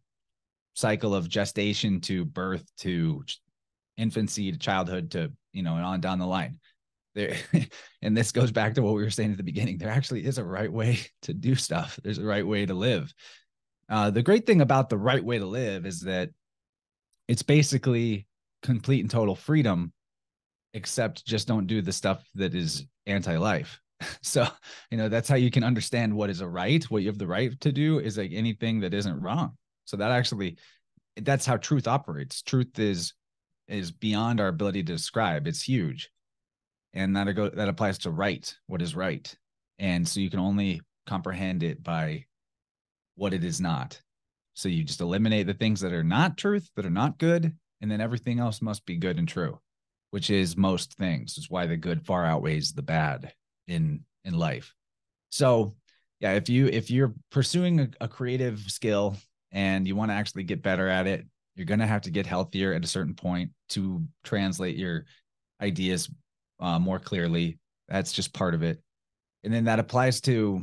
Speaker 2: cycle of gestation to birth to infancy to childhood to you know and on down the line. There and this goes back to what we were saying at the beginning. There actually is a right way to do stuff. There's a right way to live. Uh, the great thing about the right way to live is that it's basically complete and total freedom except just don't do the stuff that is anti-life. So you know that's how you can understand what is a right what you have the right to do is like anything that isn't wrong. So that actually that's how truth operates. Truth is is beyond our ability to describe. It's huge. And that go that applies to right, what is right. And so you can only comprehend it by what it is not. So you just eliminate the things that are not truth, that are not good, and then everything else must be good and true, which is most things. It's why the good far outweighs the bad in in life. So yeah, if you if you're pursuing a, a creative skill and you want to actually get better at it, you're going to have to get healthier at a certain point to translate your ideas uh, more clearly. That's just part of it. And then that applies to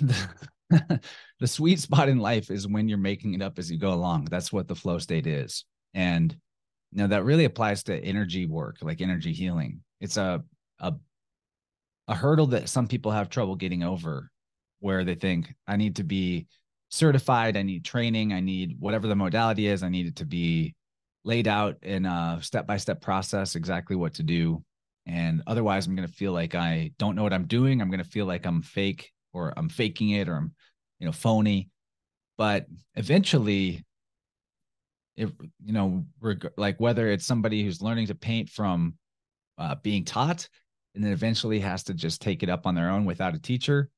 Speaker 2: the, the sweet spot in life is when you're making it up as you go along. That's what the flow state is. And know, that really applies to energy work, like energy healing. It's a, a, a hurdle that some people have trouble getting over where they think I need to be certified. I need training. I need whatever the modality is. I need it to be laid out in a step by step process, exactly what to do. And otherwise, I'm going to feel like I don't know what I'm doing. I'm going to feel like I'm fake or I'm faking it or I'm, you know, phony. But eventually, if you know, reg- like whether it's somebody who's learning to paint from uh, being taught and then eventually has to just take it up on their own without a teacher,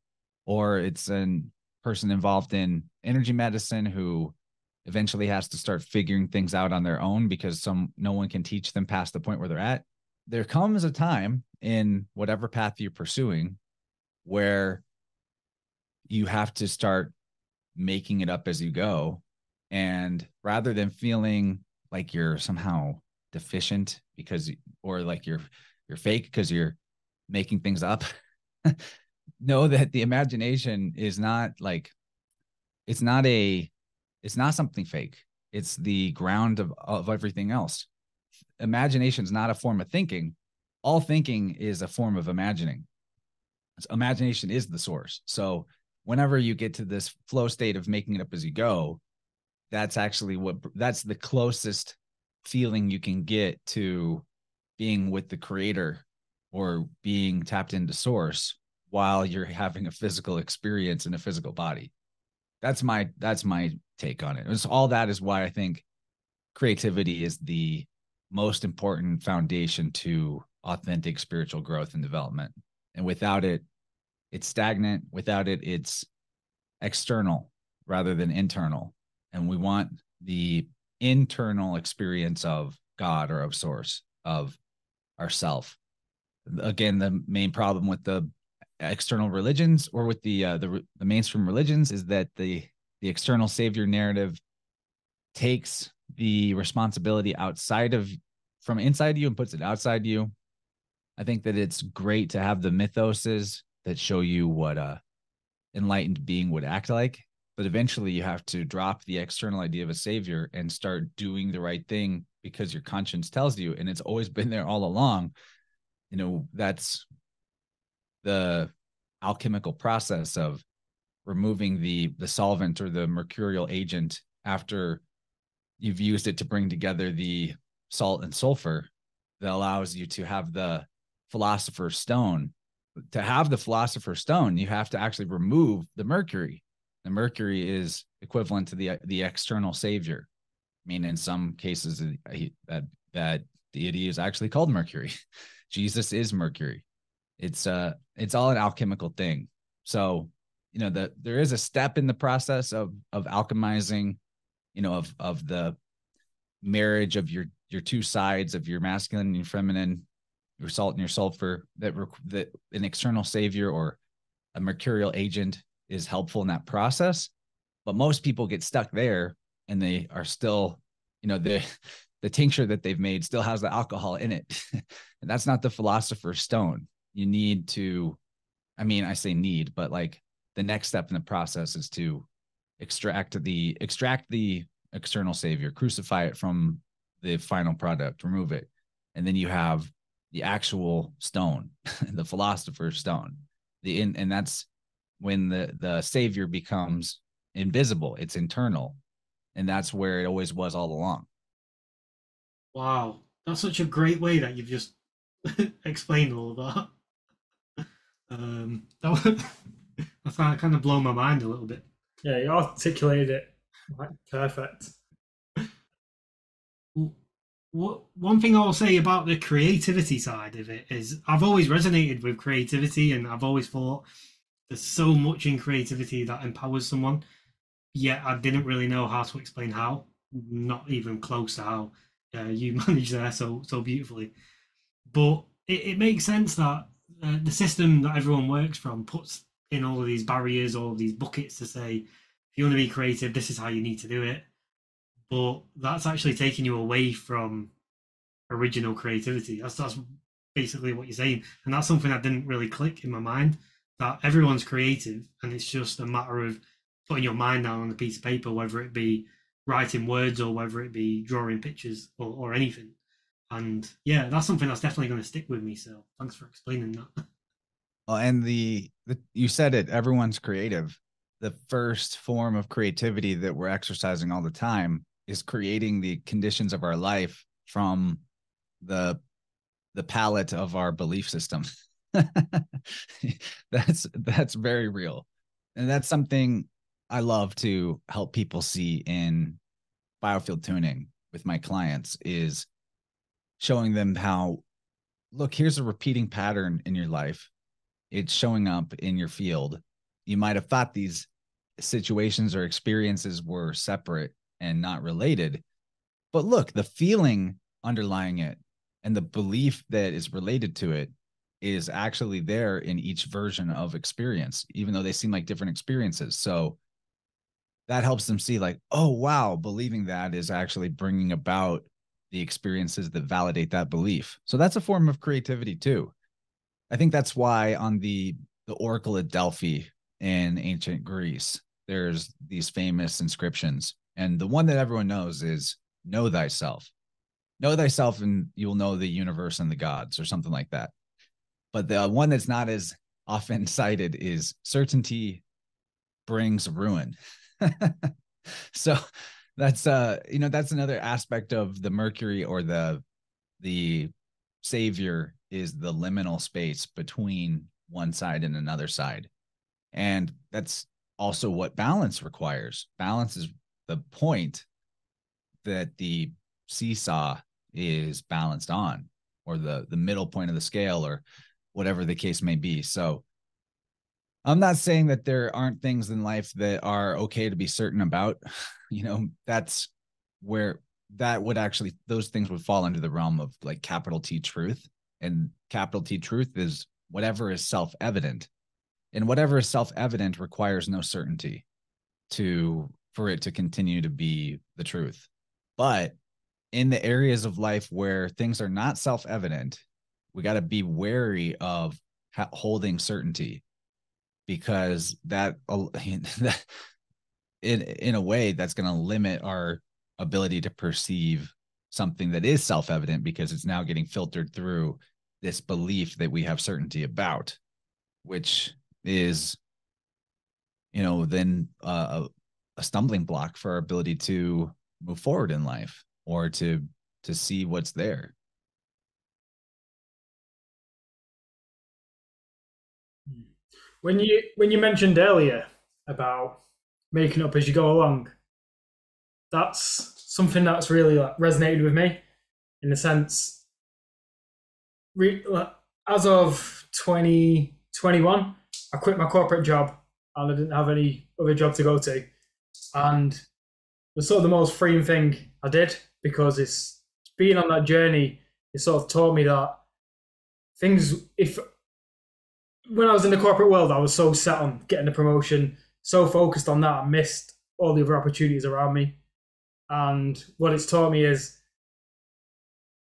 Speaker 2: or it's an person involved in energy medicine who eventually has to start figuring things out on their own because some no one can teach them past the point where they're at. There comes a time in whatever path you're pursuing where you have to start making it up as you go. And rather than feeling like you're somehow deficient because or like you're you're fake because you're making things up know that the imagination is not like it's not a it's not something fake. It's the ground of, of everything else. Imagination is not a form of thinking. All thinking is a form of imagining. Imagination is the source. So whenever you get to this flow state of making it up as you go that's actually what that's the closest feeling you can get to being with the creator or being tapped into source while you're having a physical experience in a physical body. that's my that's my take on it. It's all that is why I think creativity is the most important foundation to authentic spiritual growth and development. And without it, it's stagnant. Without it, it's external rather than internal. And we want the internal experience of God or of source of ourself. Again, the main problem with the external religions or with the uh, the the mainstream religions is that the the external savior narrative takes the responsibility outside of from inside you and puts it outside you. I think that it's great to have the mythoses that show you what a enlightened being would act like, but eventually you have to drop the external idea of a savior and start doing the right thing because your conscience tells you and it's always been there all along. You know, that's the alchemical process of removing the the solvent or the mercurial agent after you've used it to bring together the salt and sulfur that allows you to have the philosopher's stone. To have the philosopher's stone you have to actually remove the mercury. The mercury is equivalent to the the external savior i mean in some cases uh, that that deity is actually called mercury. Jesus is mercury it's uh it's all an alchemical thing. So you know that there is a step in the process of of alchemizing you know of of the marriage of your your two sides of your masculine and your feminine your salt and your sulfur that that an external savior or a mercurial agent is helpful in that process. But most people get stuck there and they are still you know the the tincture that they've made still has the alcohol in it. And that's not the philosopher's stone you need to i mean i say need but like the next step in the process is to extract the extract the external savior crucify it from the final product remove it and then you have the actual stone the philosopher's stone. The in and that's when the the savior becomes invisible it's internal and that's where it always was all along.
Speaker 3: Wow that's such a great way that you've just explained all of that um that that's kind of blown my mind a little bit
Speaker 1: yeah you articulated it perfect
Speaker 3: what one thing I'll say about the creativity side of it is I've always resonated with creativity and I've always thought there's so much in creativity that empowers someone. Yet I didn't really know how to explain how, not even close to how uh, you manage there so so beautifully. But it, it makes sense that uh, the system that everyone works from puts in all of these barriers, all of these buckets to say, if you want to be creative, this is how you need to do it but that's actually taking you away from original creativity. That's that's basically what you're saying, and that's something that didn't really click in my mind. That everyone's creative, and it's just a matter of putting your mind down on a piece of paper, whether it be writing words or whether it be drawing pictures or, or anything. And yeah, that's something that's definitely going to stick with me. So thanks for explaining that.
Speaker 2: Well, and the, the you said it. Everyone's creative. The first form of creativity that we're exercising all the time is creating the conditions of our life from the the palette of our belief system that's that's very real and that's something i love to help people see in biofield tuning with my clients is showing them how look here's a repeating pattern in your life it's showing up in your field you might have thought these situations or experiences were separate and not related. But look, the feeling underlying it and the belief that is related to it is actually there in each version of experience, even though they seem like different experiences. So that helps them see, like, oh, wow, believing that is actually bringing about the experiences that validate that belief. So that's a form of creativity too. I think that's why on the the Oracle at Delphi in ancient Greece, there's these famous inscriptions and the one that everyone knows is know thyself. Know thyself and you'll know the universe and the gods or something like that. But the one that's not as often cited is certainty brings ruin. so that's uh you know that's another aspect of the mercury or the the savior is the liminal space between one side and another side and that's also what balance requires. Balance is the point that the seesaw is balanced on or the the middle point of the scale or whatever the case may be. So I'm not saying that there aren't things in life that are okay to be certain about. You know, that's where that would actually those things would fall into the realm of like capital T truth. And capital T truth is whatever is self-evident. And whatever is self-evident requires no certainty to for it to continue to be the truth. But in the areas of life where things are not self-evident, we got to be wary of holding certainty because that in in a way that's going to limit our ability to perceive something that is self-evident because it's now getting filtered through this belief that we have certainty about which is you know then uh, a stumbling block for our ability to move forward in life or to to see what's there
Speaker 1: when you when you mentioned earlier about making up as you go along. That's something that's really like, resonated with me in the sense, re, as of 2021, I quit my corporate job and I didn't have any other job to go to. And it was sort of the most freeing thing I did because it's being on that journey, it sort of taught me that things, if when I was in the corporate world, I was so set on getting the promotion, so focused on that, I missed all the other opportunities around me. And what it's taught me is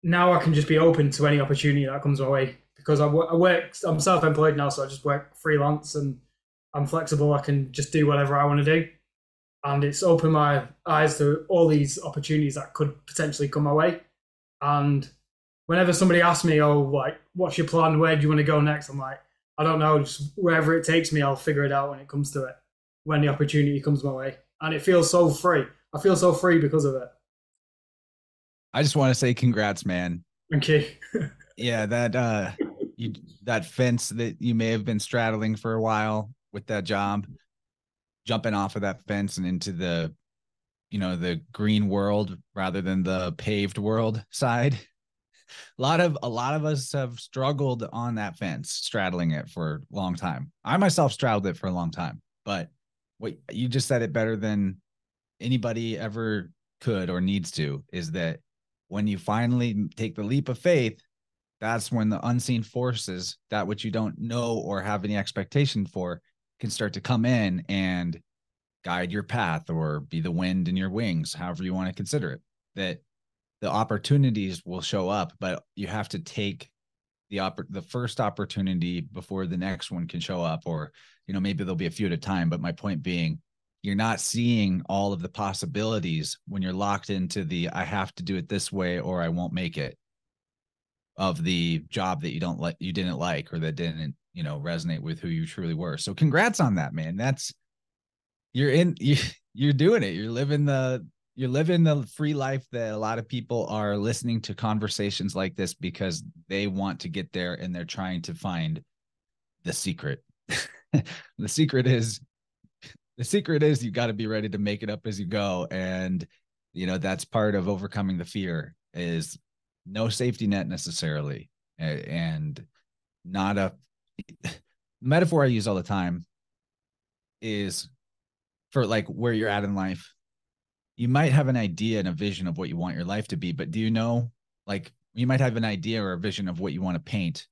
Speaker 1: now I can just be open to any opportunity that comes my way because I, I work, I'm self employed now, so I just work freelance and I'm flexible. I can just do whatever I want to do. And it's opened my eyes to all these opportunities that could potentially come my way. And whenever somebody asks me, oh, like, what's your plan? Where do you want to go next? I'm like, I don't know. Just wherever it takes me, I'll figure it out when it comes to it when the opportunity comes my way. And it feels so free. I feel so free because of it.
Speaker 2: I just want to say congrats, man.
Speaker 1: Thank you.
Speaker 2: yeah, that uh you that fence that you may have been straddling for a while with that job, jumping off of that fence and into the you know, the green world rather than the paved world side. A lot of a lot of us have struggled on that fence, straddling it for a long time. I myself straddled it for a long time, but what you just said it better than anybody ever could or needs to is that when you finally take the leap of faith that's when the unseen forces that which you don't know or have any expectation for can start to come in and guide your path or be the wind in your wings however you want to consider it that the opportunities will show up but you have to take the oppor- the first opportunity before the next one can show up or you know maybe there'll be a few at a time but my point being you're not seeing all of the possibilities when you're locked into the i have to do it this way or i won't make it of the job that you don't like you didn't like or that didn't you know resonate with who you truly were. So congrats on that man. That's you're in you, you're doing it. You're living the you're living the free life that a lot of people are listening to conversations like this because they want to get there and they're trying to find the secret. The secret is the secret is you got to be ready to make it up as you go. And you know that's part of overcoming the fear is no safety net necessarily. And not a metaphor i use all the time is for like where you're at in life you might have an idea and a vision of what you want your life to be but do you know like you might have an idea or a vision of what you want to paint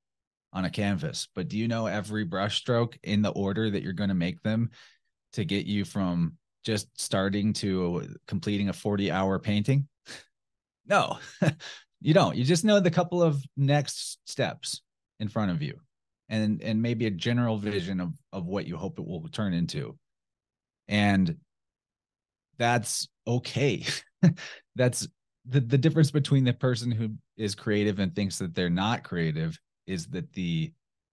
Speaker 2: on a canvas, but do you know every brushstroke in the order that you're going to make them to get you from just starting to completing a 40 hour painting? No, you don't. You just know the couple of next steps in front of you and and maybe a general vision of of what you hope it will turn into. And that's okay. that's the, the difference between the person who is creative and thinks that they're not creative is that the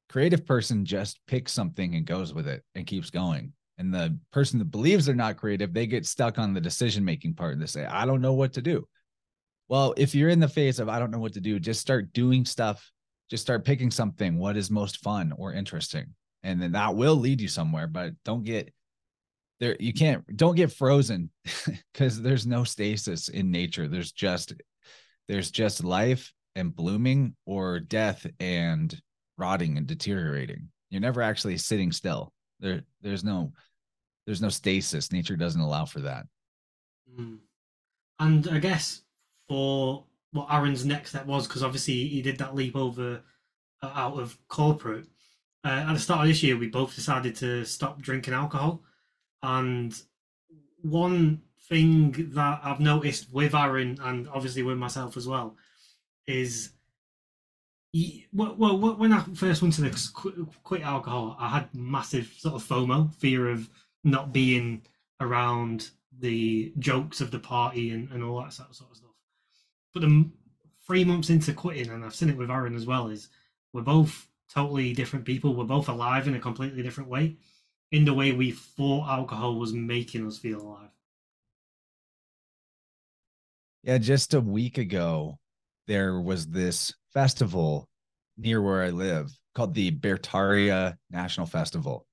Speaker 2: creative person just picks something and goes with it and keeps going. And the person that believes they're not creative, they get stuck on the decision making part and they say, I don't know what to do. Well, if you're in the phase of I don't know what to do, just start doing stuff. Just start picking something what is most fun or interesting. And then that will lead you somewhere, but don't get there you can't don't get frozen because there's no stasis in nature there's just there's just life and blooming or death and rotting and deteriorating you're never actually sitting still there there's no there's no stasis nature doesn't allow for that
Speaker 3: Mm. And I guess for what Aaron's next step was, because obviously he did that leap over uh, out of corporate. Uh, at the start of this year, we both decided to stop drinking alcohol. And one thing that I've noticed with Aaron and obviously with myself as well is well, when I first went to the quit, quit alcohol, I had massive sort of FOMO, fear of not being around the jokes of the party and, and all that sort of stuff. But the three months into quitting, and I've seen it with Aaron as well, is we're both totally different people. We're both alive in a completely different way, in the way we thought alcohol was making us feel alive.
Speaker 2: Yeah, just a week ago, there was this festival near where I live called the Beartaria National Festival.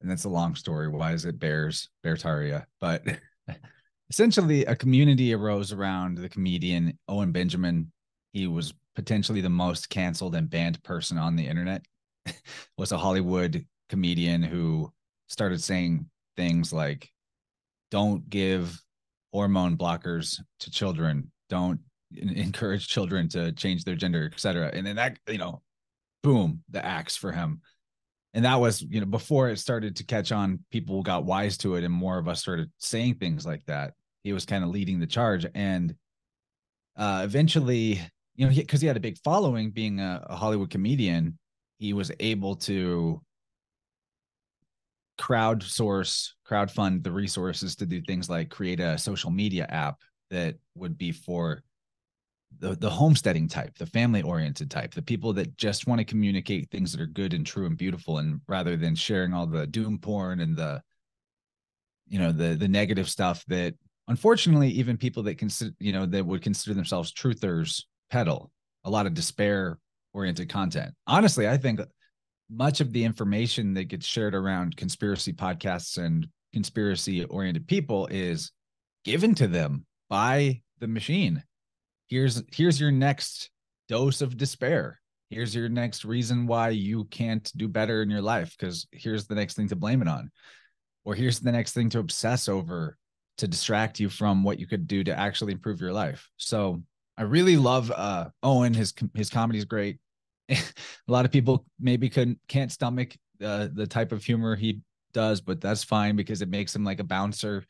Speaker 2: And that's a long story. Why is it Bears, Beartaria? But essentially a community arose around the comedian Owen Benjamin. He was potentially the most canceled and banned person on the internet. was a Hollywood comedian who started saying things like don't give hormone blockers to children, don't encourage children to change their gender, etc. And then that, you know, boom, the axe for him. And that was you know before it started to catch on people got wise to it and more of us started saying things like that. He was kind of leading the charge. And uh eventually you know because he, he, had a big following being a, a hollywood comedian he was able to crowdsource crowdfund the resources to do things like create a social media app that would be for the the homesteading type, the family oriented type, the people that just want to communicate things that are good and true and beautiful, and rather than sharing all the doom porn and the you know the the negative stuff that unfortunately even people that consider you know that would consider themselves truthers peddle a lot of despair oriented content. Honestly i think much of the information that gets shared around conspiracy podcasts and conspiracy oriented people is given to them by the machine. Here's here's your next dose of despair. Here's your next reason why you can't do better in your life because here's the next thing to blame it on. Or here's the next thing to obsess over to distract you from what you could do to actually improve your life. So i really love uh owen. His his comedy is great a lot of people maybe couldn't can't stomach uh, the type of humor he does but that's fine because it makes him like a bouncer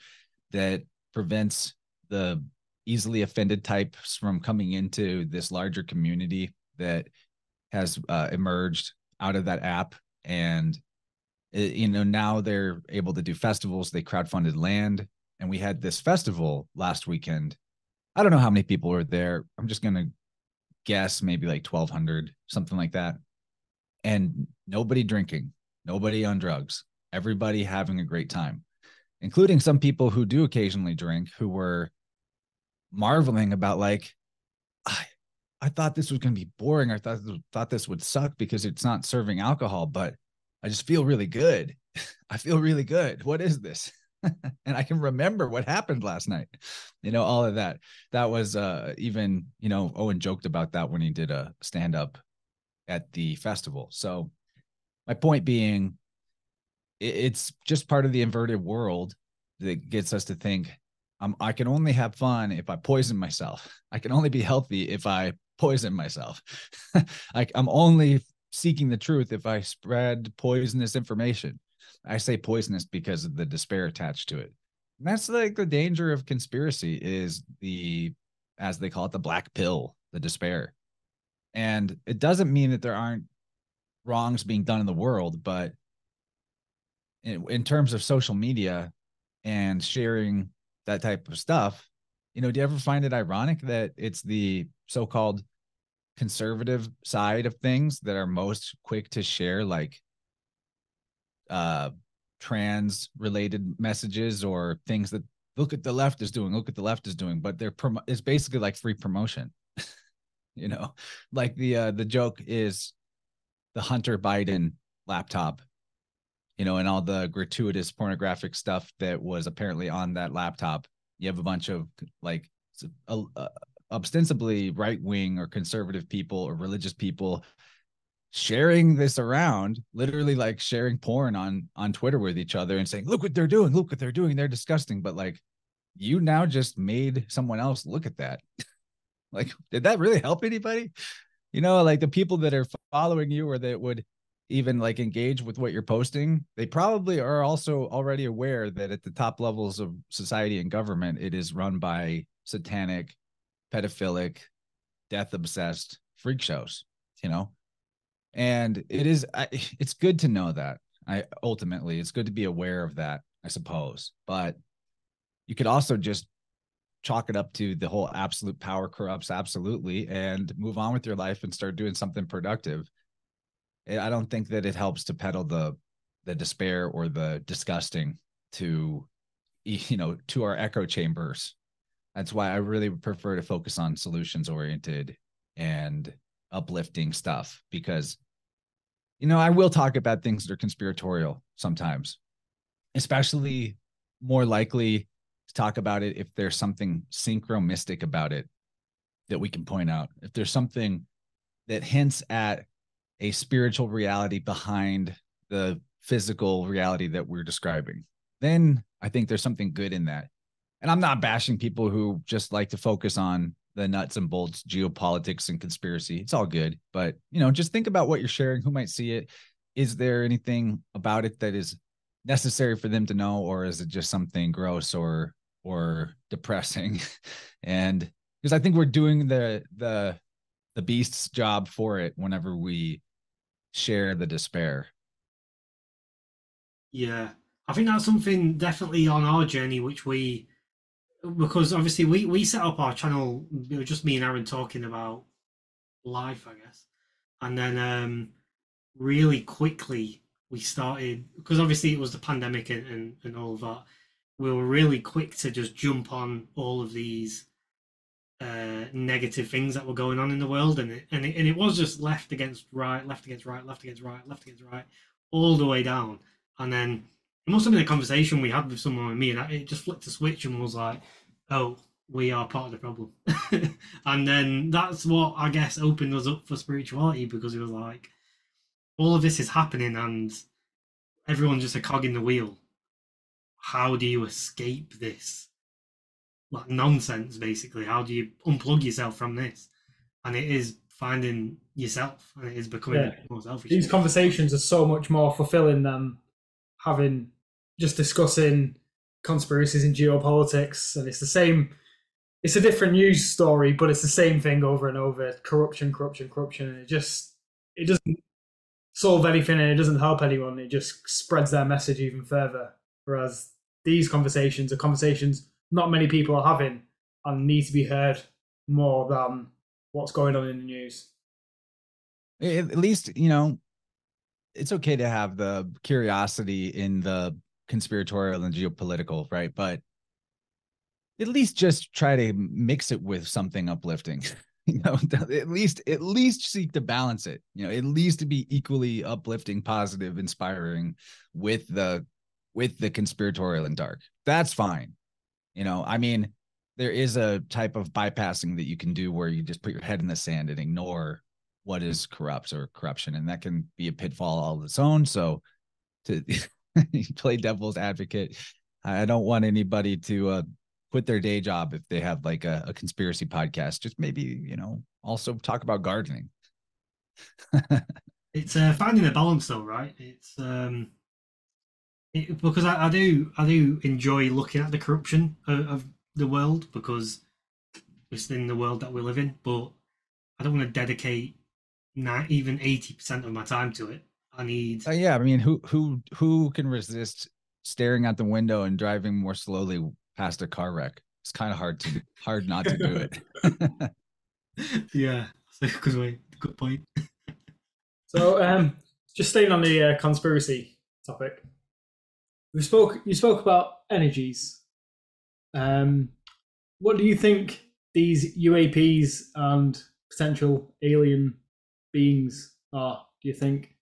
Speaker 2: that prevents the easily offended types from coming into this larger community that has uh, emerged out of that app. And it, you know now they're able to do festivals. They crowdfunded land and we had this festival last weekend. I don't know how many people were there. I'm just going to guess maybe like 1200 something like that and nobody drinking nobody on drugs everybody having a great time including some people who do occasionally drink who were marveling about like I, I thought this was going to be boring. I thought thought this would suck because it's not serving alcohol, but I just feel really good. I feel really good. What is this? and I can remember what happened last night. You know, all of that. That was uh even, you know, Owen joked about that when he did a stand up at the festival. So my point being it's just part of the inverted world that gets us to think I'm, I can only have fun if I poison myself. I can only be healthy if I poison myself. I, I'm only seeking the truth if I spread poisonous information. I say poisonous because of the despair attached to it. And that's like the danger of conspiracy is the, as they call it, the black pill, the despair. And it doesn't mean that there aren't wrongs being done in the world, but in, in terms of social media and sharing that type of stuff you know do you ever find it ironic that it's the so-called conservative side of things that are most quick to share like uh trans related messages or things that look at the left is doing look at the left is doing but they're prom- it's basically like free promotion you know like the uh the joke is the hunter biden laptop you know, and all the gratuitous pornographic stuff that was apparently on that laptop. You have a bunch of like uh, ostensibly right wing or conservative people or religious people sharing this around literally like sharing porn on on twitter with each other and saying look what they're doing look what they're doing they're disgusting. But like you now just made someone else look at that. Like did that really help anybody? You know like the people that are following you or that would even like engage with what you're posting they probably are also already aware that at the top levels of society and government it is run by satanic pedophilic death obsessed freak shows you know and it is I, it's good to know that. I ultimately it's good to be aware of that i suppose. But you could also just chalk it up to the whole absolute power corrupts absolutely and move on with your life and start doing something productive. I don't think that it helps to peddle the the despair or the disgusting to you know to our echo chambers. That's why i really prefer to focus on solutions oriented and uplifting stuff because you know, I will talk about things that are conspiratorial sometimes, especially more likely to talk about it if there's something synchromystic about it that we can point out. If there's something that hints at a spiritual reality behind the physical reality that we're describing, then I think there's something good in that. And I'm not bashing people who just like to focus on the nuts and bolts geopolitics and conspiracy. It's all good, but you know, just think about what you're sharing. Who might see it? Is there anything about it that is necessary for them to know, or is it just something gross or or depressing? and because I think we're doing the the the beast's job for it whenever we share the despair.
Speaker 3: Yeah, I think that's something definitely on our journey, which we because obviously we we set up our channel. It was just me and Aaron talking about life, I guess, and then um, really quickly we started because obviously it was the pandemic and, and, and all that. We were really quick to just jump on all of these uh, negative things that were going on in the world, and it, and it, and it was just left against right, left against right, left against right, left against right, all the way down. And then it must have been a conversation we had with someone with me, and it just flipped a switch and was like, "Oh, we are part of the problem." and then that's what I guess opened us up for spirituality because it was like, all of this is happening, and everyone's just a cog in the wheel. How do you escape this? Like nonsense, basically. How do you unplug yourself from this? And it is finding yourself, and it is becoming yeah. more selfish.
Speaker 1: These conversations are so much more fulfilling than having just discussing conspiracies in geopolitics, and it's the same. It's a different news story, but it's the same thing over and over: corruption, corruption, corruption, and it just it doesn't solve anything and it doesn't help anyone. It just spreads their message even further. Whereas these conversations are conversations not many people are having and need to be heard more than what's going on in the news.
Speaker 2: At least, you know, it's okay to have the curiosity in the conspiratorial and geopolitical, right? But at least just try to mix it with something uplifting. you know, at least at least seek to balance it. You know, at least to be equally uplifting, positive, inspiring with the with the conspiratorial and dark. That's fine. You know, I mean, there is a type of bypassing that you can do where you just put your head in the sand and ignore what is corrupt or corruption, and that can be a pitfall all its own. So, to play devil's advocate. I don't want anybody to uh, quit their day job if they have like a, a conspiracy podcast. Just maybe you know also talk about gardening.
Speaker 3: it's uh, finding a balance, though, right? It's um, it, because I, I, do I do enjoy looking at the corruption of, of the world because it's in the world that we live in, but I don't want to dedicate not even eighty percent of my time to it. I need.
Speaker 2: Uh, yeah, I mean, who who who can resist staring out the window and driving more slowly past a car wreck? It's kind of hard to hard not to do it.
Speaker 3: yeah, good Good point.
Speaker 1: so, um, just staying on the uh, conspiracy topic, we spoke. You spoke about energies. Um, what do you think these UAPs and potential alien beings are? Do you think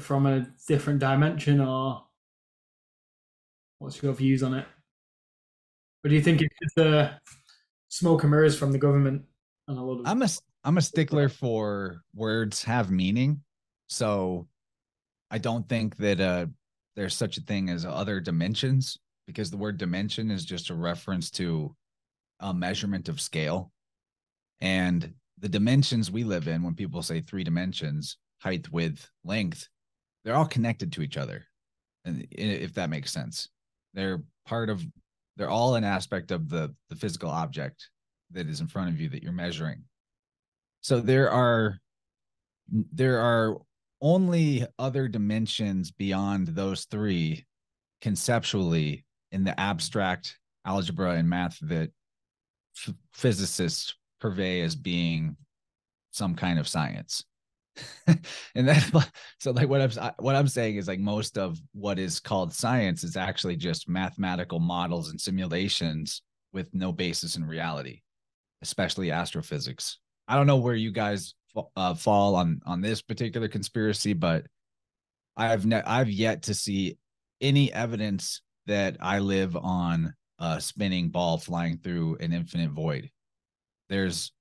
Speaker 1: from a different dimension, or what's your views on it? Or do you think it's just a smoke and mirrors from the government and a lot of?
Speaker 2: I'm a I'm a stickler for words have meaning, so I don't think that uh there's such a thing as other dimensions because the word dimension is just a reference to a measurement of scale. And the dimensions we live in, when people say three dimensions, height, width, length, they're all connected to each other. And if that makes sense, they're part of, they're all an aspect of the, the physical object that is in front of you that you're measuring. So there are, there are only other dimensions beyond those three conceptually in the abstract algebra and math that physicists purvey as being some kind of science. and that so like what I'm what I'm saying is like most of what is called science is actually just mathematical models and simulations with no basis in reality, especially astrophysics. I don't know where you guys uh, fall on on this particular conspiracy, but I've ne- I've yet to see any evidence that I live on a spinning ball flying through an infinite void. There's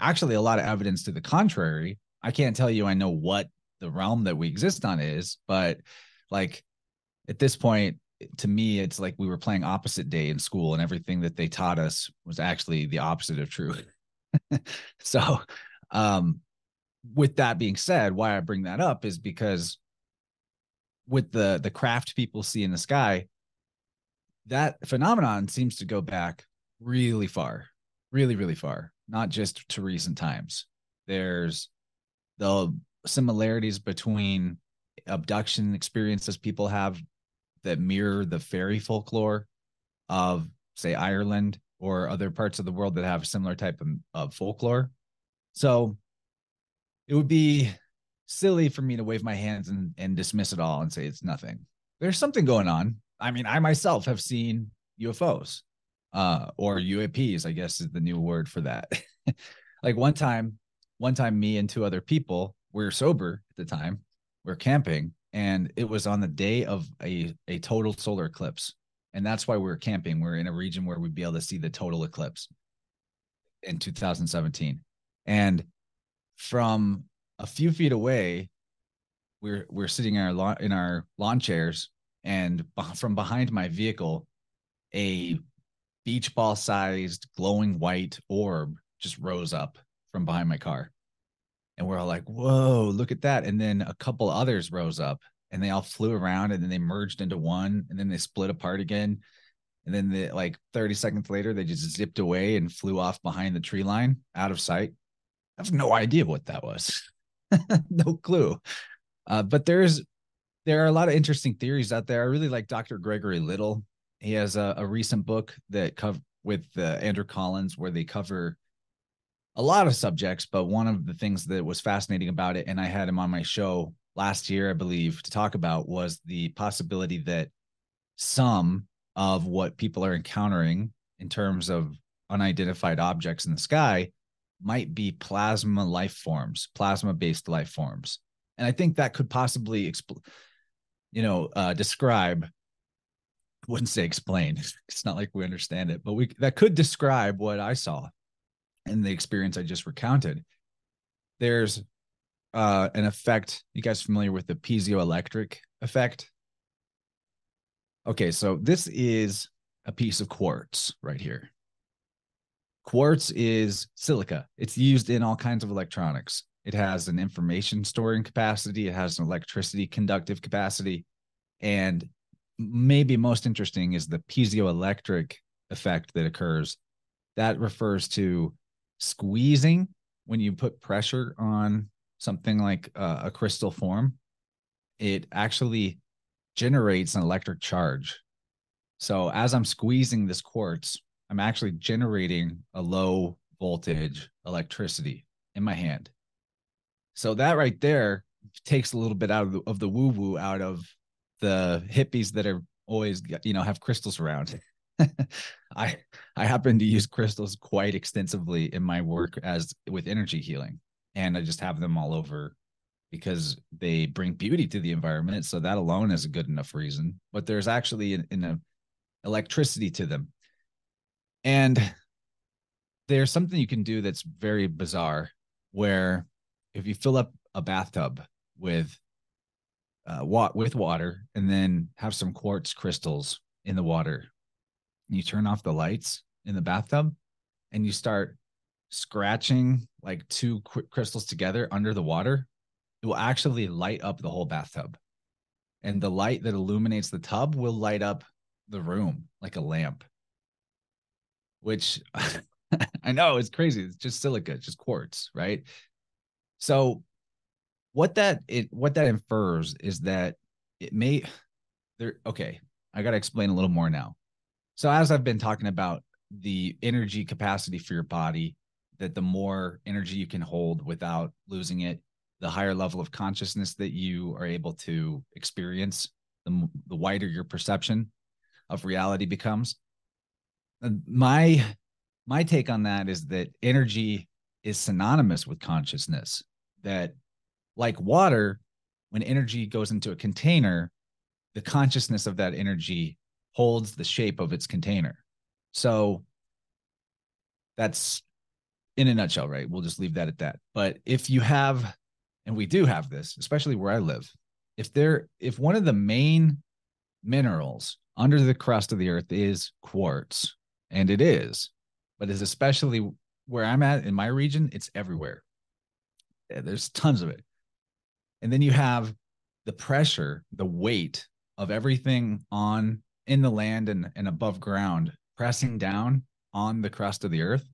Speaker 2: actually a lot of evidence to the contrary. I can't tell you I know what the realm that we exist on is, but like at this point, to me, it's like we were playing opposite day in school, and everything that they taught us was actually the opposite of true. so, um, with that being said, why I bring that up is because with the the craft people see in the sky, that phenomenon seems to go back really far, really, really far, not just to recent times. There's the similarities between abduction experiences people have that mirror the fairy folklore of, say, Ireland or other parts of the world that have similar type of, of folklore. So it would be silly for me to wave my hands and, and dismiss it all and say it's nothing. There's something going on. I mean, I myself have seen UFOs uh, or UAPs, I guess is the new word for that. like one time, one time, me and two other people were sober at the time, we are camping, and it was on the day of a, a total solar eclipse. And that's why we we're camping. We we're in a region where we'd be able to see the total eclipse in 2017. And from a few feet away, we're we're sitting in our lawn in our lawn chairs, and from behind my vehicle, a beach ball sized glowing white orb just rose up from behind my car. And we're all like, whoa, look at that. And then a couple others rose up and they all flew around and then they merged into one and then they split apart again. And then the, like 30 seconds later, they just zipped away and flew off behind the tree line out of sight. I have no idea what that was. no clue. Uh, but there's there are a lot of interesting theories out there. I really like Dr. Gregory Little. He has a, a recent book that cover with uh, Andrew Collins where they cover a lot of subjects, but one of the things that was fascinating about it, and I had him on my show last year, I believe, to talk about was the possibility that some of what people are encountering in terms of unidentified objects in the sky might be plasma life forms, plasma based life forms. And I think that could possibly, expl- you know, uh, describe, wouldn't say explain, it's not like we understand it, but we that could describe what I saw in the experience I just recounted. There's uh, an effect. You guys familiar with the piezoelectric effect? Okay, so this is a piece of quartz right here. Quartz is silica. It's used in all kinds of electronics. It has an information storing capacity, it has an electricity conductive capacity. And maybe most interesting is the piezoelectric effect that occurs. That refers to squeezing when you put pressure on something like uh, a crystal form. It actually generates an electric charge. So as I'm squeezing this quartz, I'm actually generating a low voltage electricity in my hand. So that right there takes a little bit out of the, of the woo woo out of the hippies that are always you know have crystals around. I I happen to use crystals quite extensively in my work as with energy healing, and I just have them all over because they bring beauty to the environment. So that alone is a good enough reason. But there's actually an, an electricity to them. And there's something you can do that's very bizarre where if you fill up a bathtub with uh, wa- with water and then have some quartz crystals in the water you turn off the lights in the bathtub and you start scratching like two crystals together under the water it will actually light up the whole bathtub. And the light that illuminates the tub will light up the room like a lamp. Which i know is crazy. It's just silica it's just quartz right? So what that it what that infers is that it may there okay i got to explain a little more now so as i've been talking about the energy capacity for your body that the more energy you can hold without losing it the higher level of consciousness that you are able to experience the, the wider your perception of reality becomes. And my my take on that is that energy is synonymous with consciousness that like water when energy goes into a container the consciousness of that energy holds the shape of its container. So that's in a nutshell right? We'll just leave that at that. But if you have and we do have this especially where i live if there if one of the main minerals under the crust of the earth is quartz and it is but is especially where i'm at in my region it's everywhere. There's tons of it. And then you have the pressure the weight of everything on in the land and, and above ground pressing down on the crust of the earth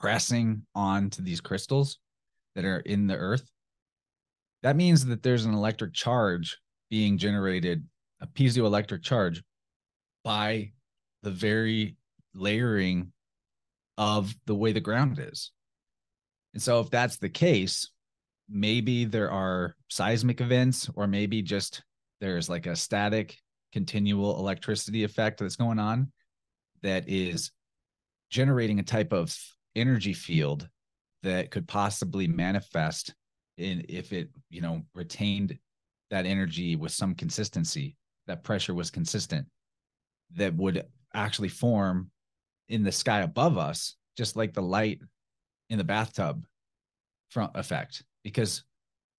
Speaker 2: pressing onto these crystals that are in the earth. That means that there's an electric charge being generated a piezoelectric charge by the very layering of the way the ground is. And so if that's the case maybe there are seismic events or maybe just there's like a static continual electricity effect that's going on that is generating a type of energy field that could possibly manifest in if it you know retained that energy with some consistency that pressure was consistent that would actually form in the sky above us just like the light in the bathtub front effect. Because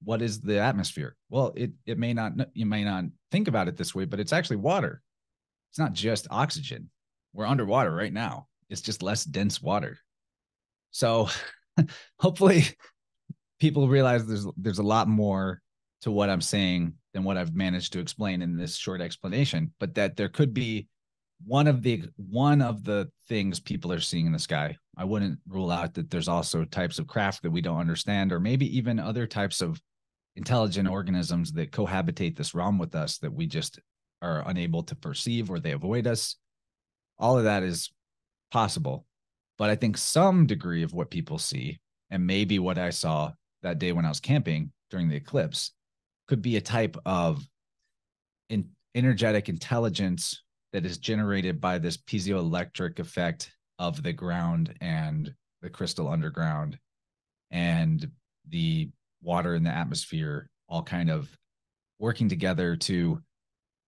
Speaker 2: what is the atmosphere? Well it it may not you may not think about it this way but it's actually water. It's not just oxygen. We're underwater right now. It's just less dense water. So hopefully people realize there's there's a lot more to what i'm saying than what i've managed to explain in this short explanation but that there could be one of the one of the things people are seeing in the sky. I wouldn't rule out that there's also types of craft that we don't understand or maybe even other types of intelligent organisms that cohabitate this realm with us that we just are unable to perceive or they avoid us. All of that is possible. But i think some degree of what people see and maybe what i saw that day when i was camping during the eclipse could be a type of in, energetic intelligence that is generated by this piezoelectric effect of the ground and the crystal underground and the water in the atmosphere all kind of working together to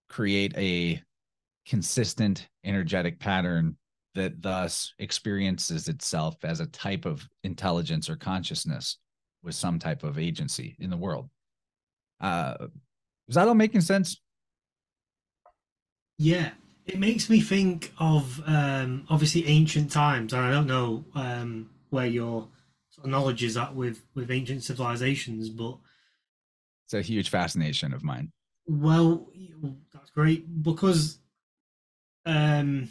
Speaker 2: create a consistent energetic pattern that thus experiences itself as a type of intelligence or consciousness with some type of agency in the world. Uh, is that all making sense?
Speaker 3: Yeah, it makes me think of um, obviously ancient times, and I don't know um, where your sort of knowledge is at with with ancient civilizations, but
Speaker 2: it's a huge fascination of mine.
Speaker 3: Well, that's great because um,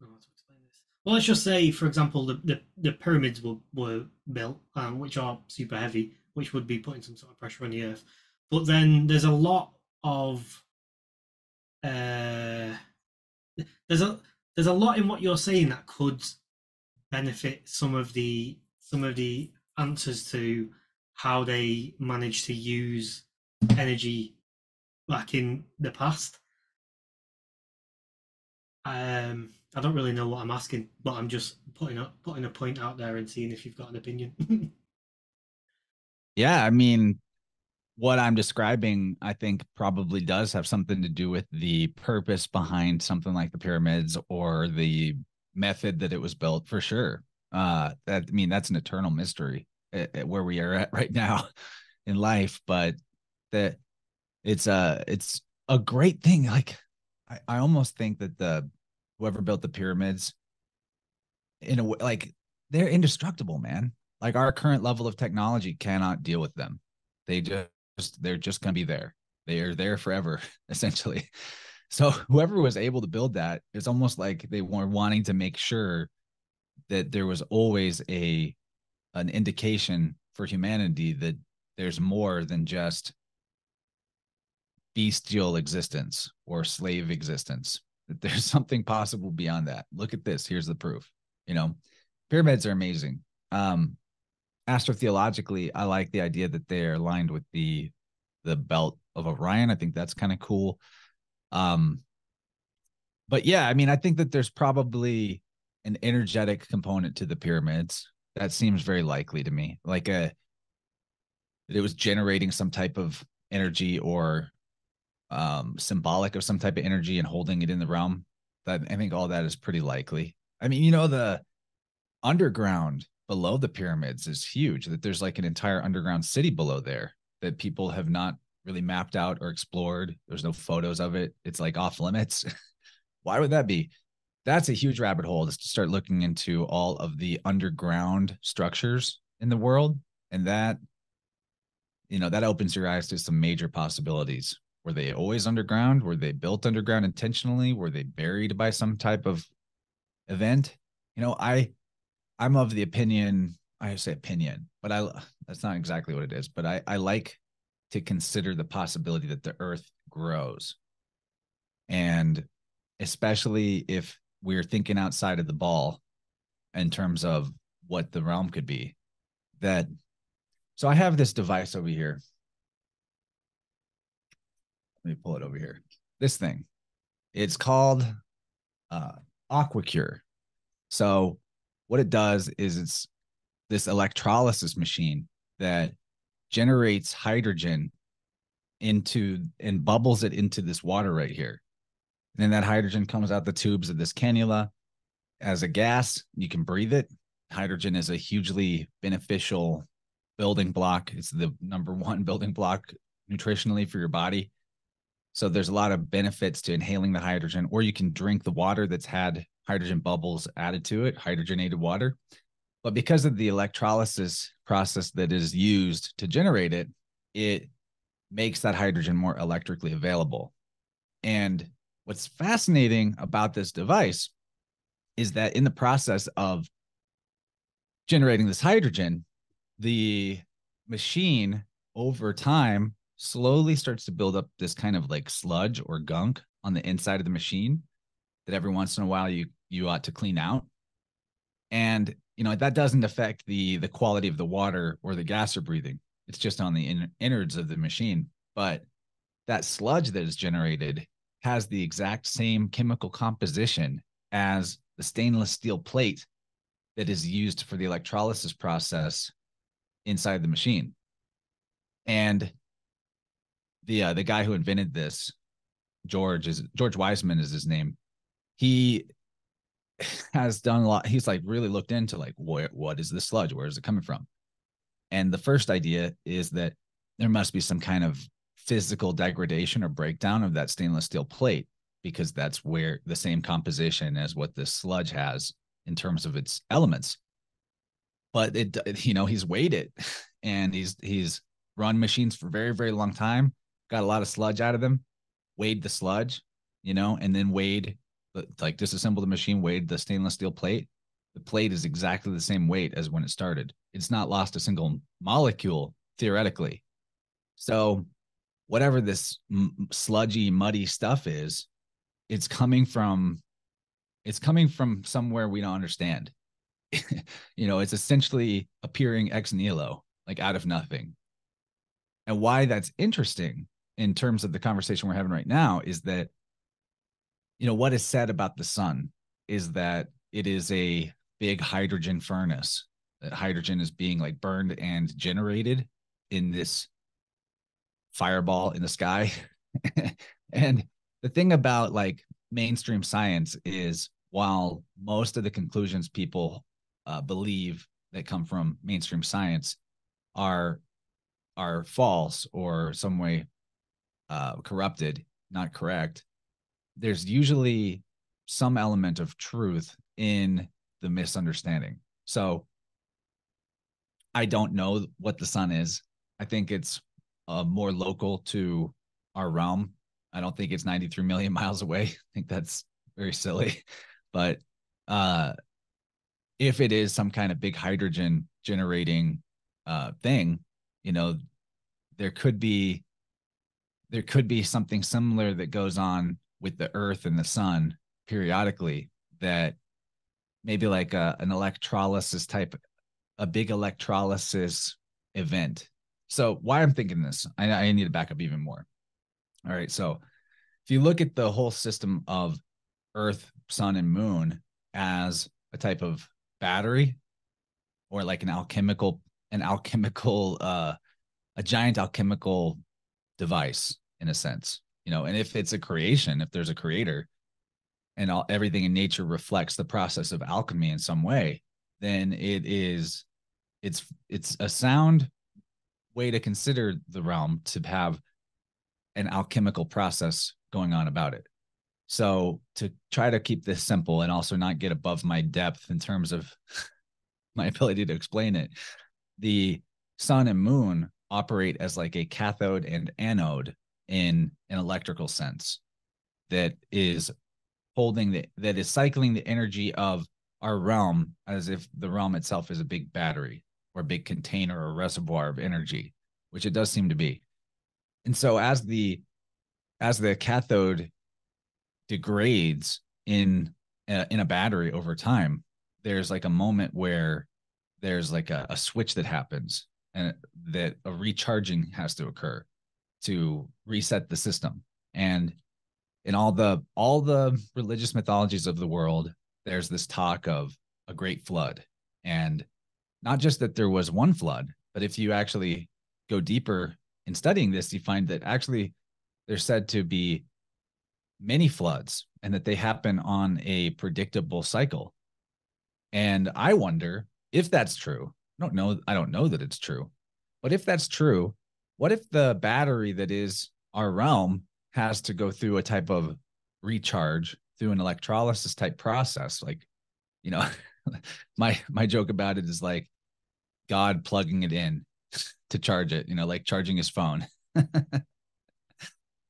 Speaker 3: well, let's just say, for example, the, the, the pyramids were, were built, um, which are super heavy, which would be putting some sort of pressure on the earth. But then there's a lot of uh, there's a there's a lot in what you're saying that could benefit some of the some of the answers to how they managed to use energy back in the past. Um, I don't really know what I'm asking, but I'm just putting putting a point out there and seeing if you've got an opinion.
Speaker 2: yeah, I mean, what I'm describing, I think probably does have something to do with the purpose behind something like the pyramids or the method that it was built for sure. Uh, that I mean, that's an eternal mystery at, at where we are at right now in life, but that it's a it's a great thing. Like I, I almost think that the whoever built the pyramids in a way like they're indestructible, man. Like our current level of technology cannot deal with them. They just they're just gonna be there. They are there forever, essentially. So whoever was able to build that, it's almost like they were wanting to make sure that there was always a an indication for humanity that there's more than just bestial existence or slave existence that there's something possible beyond that. Look at this. Here's the proof you know? Pyramids are amazing. Um astrotheologically i like the idea that they're aligned with the the belt of orion. I think that's kind of cool. Um but yeah i mean i think that there's probably an energetic component to the pyramids. That seems very likely to me like a it was generating some type of energy or um symbolic of some type of energy and holding it in the realm. That i think all that is pretty likely. I mean you know the underground below the pyramids is huge that there's like an entire underground city below there that people have not really mapped out or explored. There's no photos of it. It's like off limits. Why would that be that's a huge rabbit hole is to start looking into all of the underground structures in the world and that you know that opens your eyes to some major possibilities were they always underground? Were they built underground intentionally? Were they buried by some type of event? You know, I I'm of the opinion, I say opinion, but I that's not exactly what it is, but I I like to consider the possibility that the earth grows. And especially if we're thinking outside of the ball in terms of what the realm could be that so I have this device over here let me pull it over here. This thing. It's called uh, AquaCure. So what it does is it's this electrolysis machine that generates hydrogen into and bubbles it into this water right here. And then that hydrogen comes out the tubes of this cannula as a gas. You can breathe it. Hydrogen is a hugely beneficial building block. It's the number one building block nutritionally for your body. So there's a lot of benefits to inhaling the hydrogen, or you can drink the water that's had hydrogen bubbles added to it, hydrogenated water. But because of the electrolysis process that is used to generate it, it makes that hydrogen more electrically available. And what's fascinating about this device is that in the process of generating this hydrogen, the machine over time slowly starts to build up this kind of like sludge or gunk on the inside of the machine that every once in a while you you ought to clean out. And you know that doesn't affect the the quality of the water or the gas you're breathing. It's just on the in, innards of the machine. But that sludge that is generated has the exact same chemical composition as the stainless steel plate that is used for the electrolysis process inside the machine and the uh, the guy who invented this, George is George Wiseman is his name. He has done a lot. He's like really looked into like what what is the sludge? Where is it coming from? And the first idea is that there must be some kind of physical degradation or breakdown of that stainless steel plate because that's where the same composition as what this sludge has in terms of its elements. But it, you know, he's weighed it and he's he's run machines for very very long time got a lot of sludge out of them, weighed the sludge, you know, and then weighed like disassembled the machine, weighed the stainless steel plate. The plate is exactly the same weight as when it started. It's not lost a single molecule theoretically. So, whatever this m- sludgy, muddy stuff is, it's coming from it's coming from somewhere we don't understand. you know, it's essentially appearing ex nihilo, like out of nothing. And why that's interesting in terms of the conversation we're having right now is that you know what is said about the sun is that it is a big hydrogen furnace that hydrogen is being like burned and generated in this fireball in the sky. and the thing about like mainstream science is while most of the conclusions people uh, believe that come from mainstream science are are false or some way uh, corrupted, not correct, there's usually some element of truth in the misunderstanding. So I don't know what the sun is. I think it's uh, more local to our realm. I don't think it's 93 million miles away. I think that's very silly. But uh, if it is some kind of big hydrogen generating uh, thing, you know, there could be there could be something similar that goes on with the earth and the sun periodically that maybe like a, an electrolysis type a big electrolysis event so why i'm thinking this I, I need to back up even more. All right so if you look at the whole system of earth sun and moon as a type of battery or like an alchemical an alchemical uh a giant alchemical device in a sense you know and if it's a creation if there's a creator and all everything in nature reflects the process of alchemy in some way then it is it's it's a sound way to consider the realm to have an alchemical process going on about it. So to try to keep this simple and also not get above my depth in terms of my ability to explain it the sun and moon operate as like a cathode and anode in an electrical sense that is holding the that is cycling the energy of our realm as if the realm itself is a big battery or a big container or reservoir of energy which it does seem to be. And so as the as the cathode degrades in a, in a battery over time there's like a moment where there's like a, a switch that happens and that a recharging has to occur to reset the system. And in all the all the religious mythologies of the world there's this talk of a great flood. And not just that there was one flood but if you actually go deeper in studying this you find that actually they're said to be many floods and that they happen on a predictable cycle and i wonder if that's true I don't know. I don't know that it's true. But if that's true, what if the battery that is our realm has to go through a type of recharge through an electrolysis type process? Like, you know, my my joke about it is like God plugging it in to charge it, you know, like charging his phone.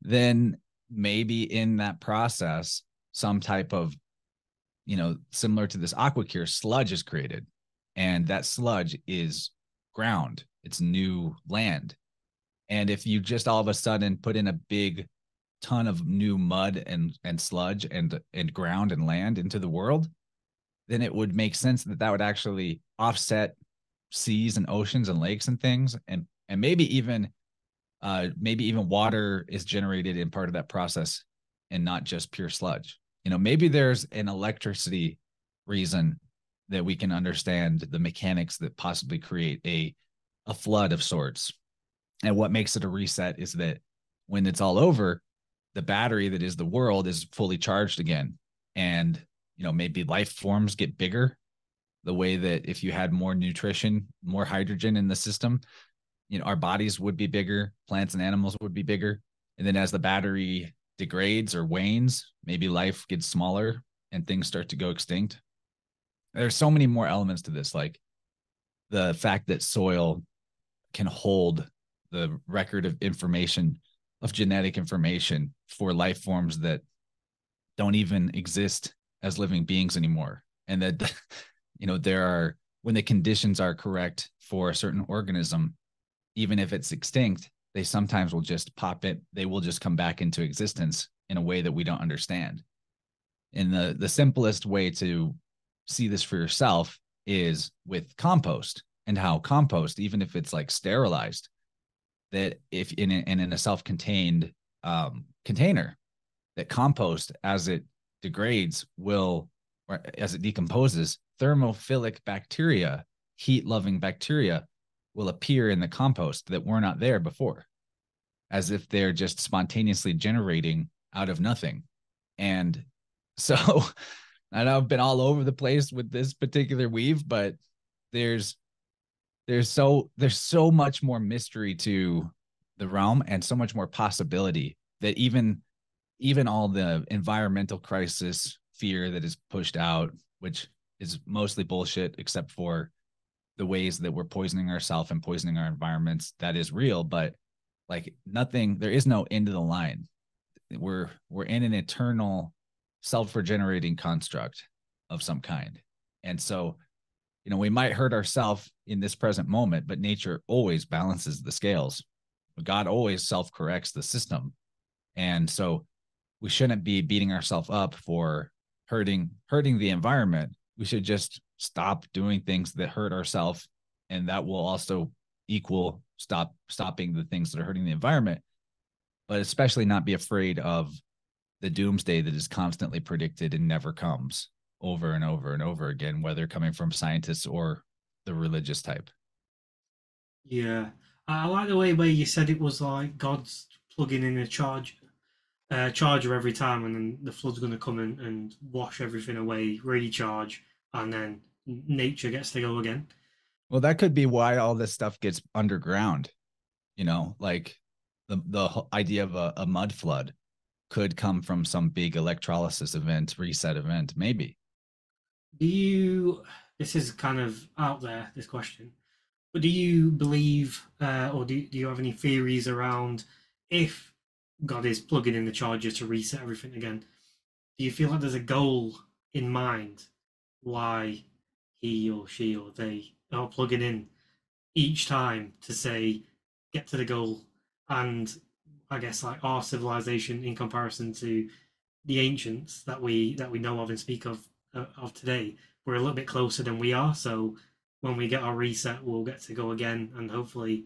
Speaker 2: then maybe in that process, some type of, you know, similar to this aquacure sludge is created and that sludge is ground it's new land and if you just all of a sudden put in a big ton of new mud and and sludge and and ground and land into the world then it would make sense that that would actually offset seas and oceans and lakes and things and and maybe even uh maybe even water is generated in part of that process and not just pure sludge you know maybe there's an electricity reason that we can understand the mechanics that possibly create a a flood of sorts. And what makes it a reset is that when it's all over, the battery that is the world is fully charged again. And you know, maybe life forms get bigger the way that if you had more nutrition, more hydrogen in the system, you know, our bodies would be bigger, plants and animals would be bigger. And then as the battery degrades or wanes, maybe life gets smaller and things start to go extinct there's so many more elements to this like the fact that soil can hold the record of information of genetic information for life forms that don't even exist as living beings anymore. And that you know there are when the conditions are correct for a certain organism even if it's extinct they sometimes will just pop it. They will just come back into existence in a way that we don't understand. And the the simplest way to see this for yourself is with compost and how compost, even if it's like sterilized, that if in a, and in a self-contained um, container, that compost as it degrades will, as it decomposes, thermophilic bacteria, heat-loving bacteria, will appear in the compost that were not there before. as if they're just spontaneously generating out of nothing. And so I know I've been all over the place with this particular weave, but there's there's so there's so much more mystery to the realm and so much more possibility that even even all the environmental crisis fear that is pushed out which is mostly bullshit except for the ways that we're poisoning ourselves and poisoning our environments that is real but like nothing there is no end of the line. We're we're in an eternal self-regenerating construct of some kind. And so you know we might hurt ourselves in this present moment but nature always balances the scales. God always self-corrects the system. And so we shouldn't be beating ourselves up for hurting hurting the environment. We should just stop doing things that hurt ourselves and that will also equal stop stopping the things that are hurting the environment. But especially not be afraid of the doomsday that is constantly predicted and never comes over and over and over again whether coming from scientists or the religious type.
Speaker 3: Yeah. I like the way where you said it was like god's plugging in a charge uh, charger every time and then the flood's going to come in and wash everything away recharge and then nature gets to go again
Speaker 2: well, that could be why all this stuff gets underground. You know, like the the idea of a, a mud flood could come from some big electrolysis event, reset event, maybe.
Speaker 3: Do you? This is kind of out there. This question, but do you believe, uh, or do do you have any theories around if God is plugging in the charger to reset everything again? Do you feel like there's a goal in mind why he or she or they are plugging in each time to say get to the goal and I guess like our civilization in comparison to the ancients that we that we know of and speak of uh, of today, we're a little bit closer than we are. So when we get our reset, we'll get to go again, and hopefully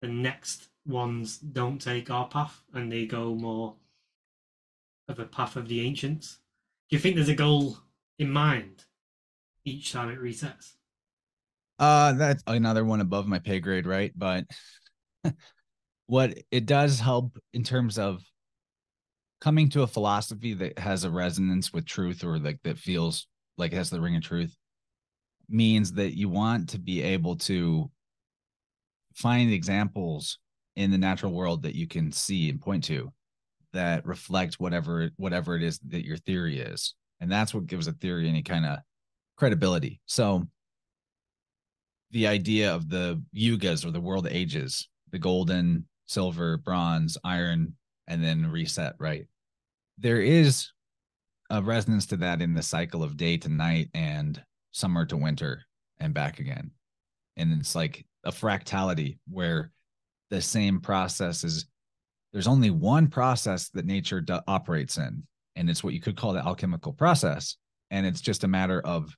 Speaker 3: the next ones don't take our path and they go more of a path of the ancients. Do you think there's a goal in mind each time it resets?
Speaker 2: Uh, that's another one above my pay grade, right? But what it does help in terms of coming to a philosophy that has a resonance with truth or like that feels like it has the ring of truth means that you want to be able to find examples in the natural world that you can see and point to that reflect whatever whatever it is that your theory is and that's what gives a theory any kind of credibility so the idea of the yugas or the world ages, the golden, silver, bronze, iron, and then reset, right? There is a resonance to that in the cycle of day to night and summer to winter and back again. And it's like a fractality where the same process is there's only one process that nature do- operates in, and it's what you could call the alchemical process. And it's just a matter of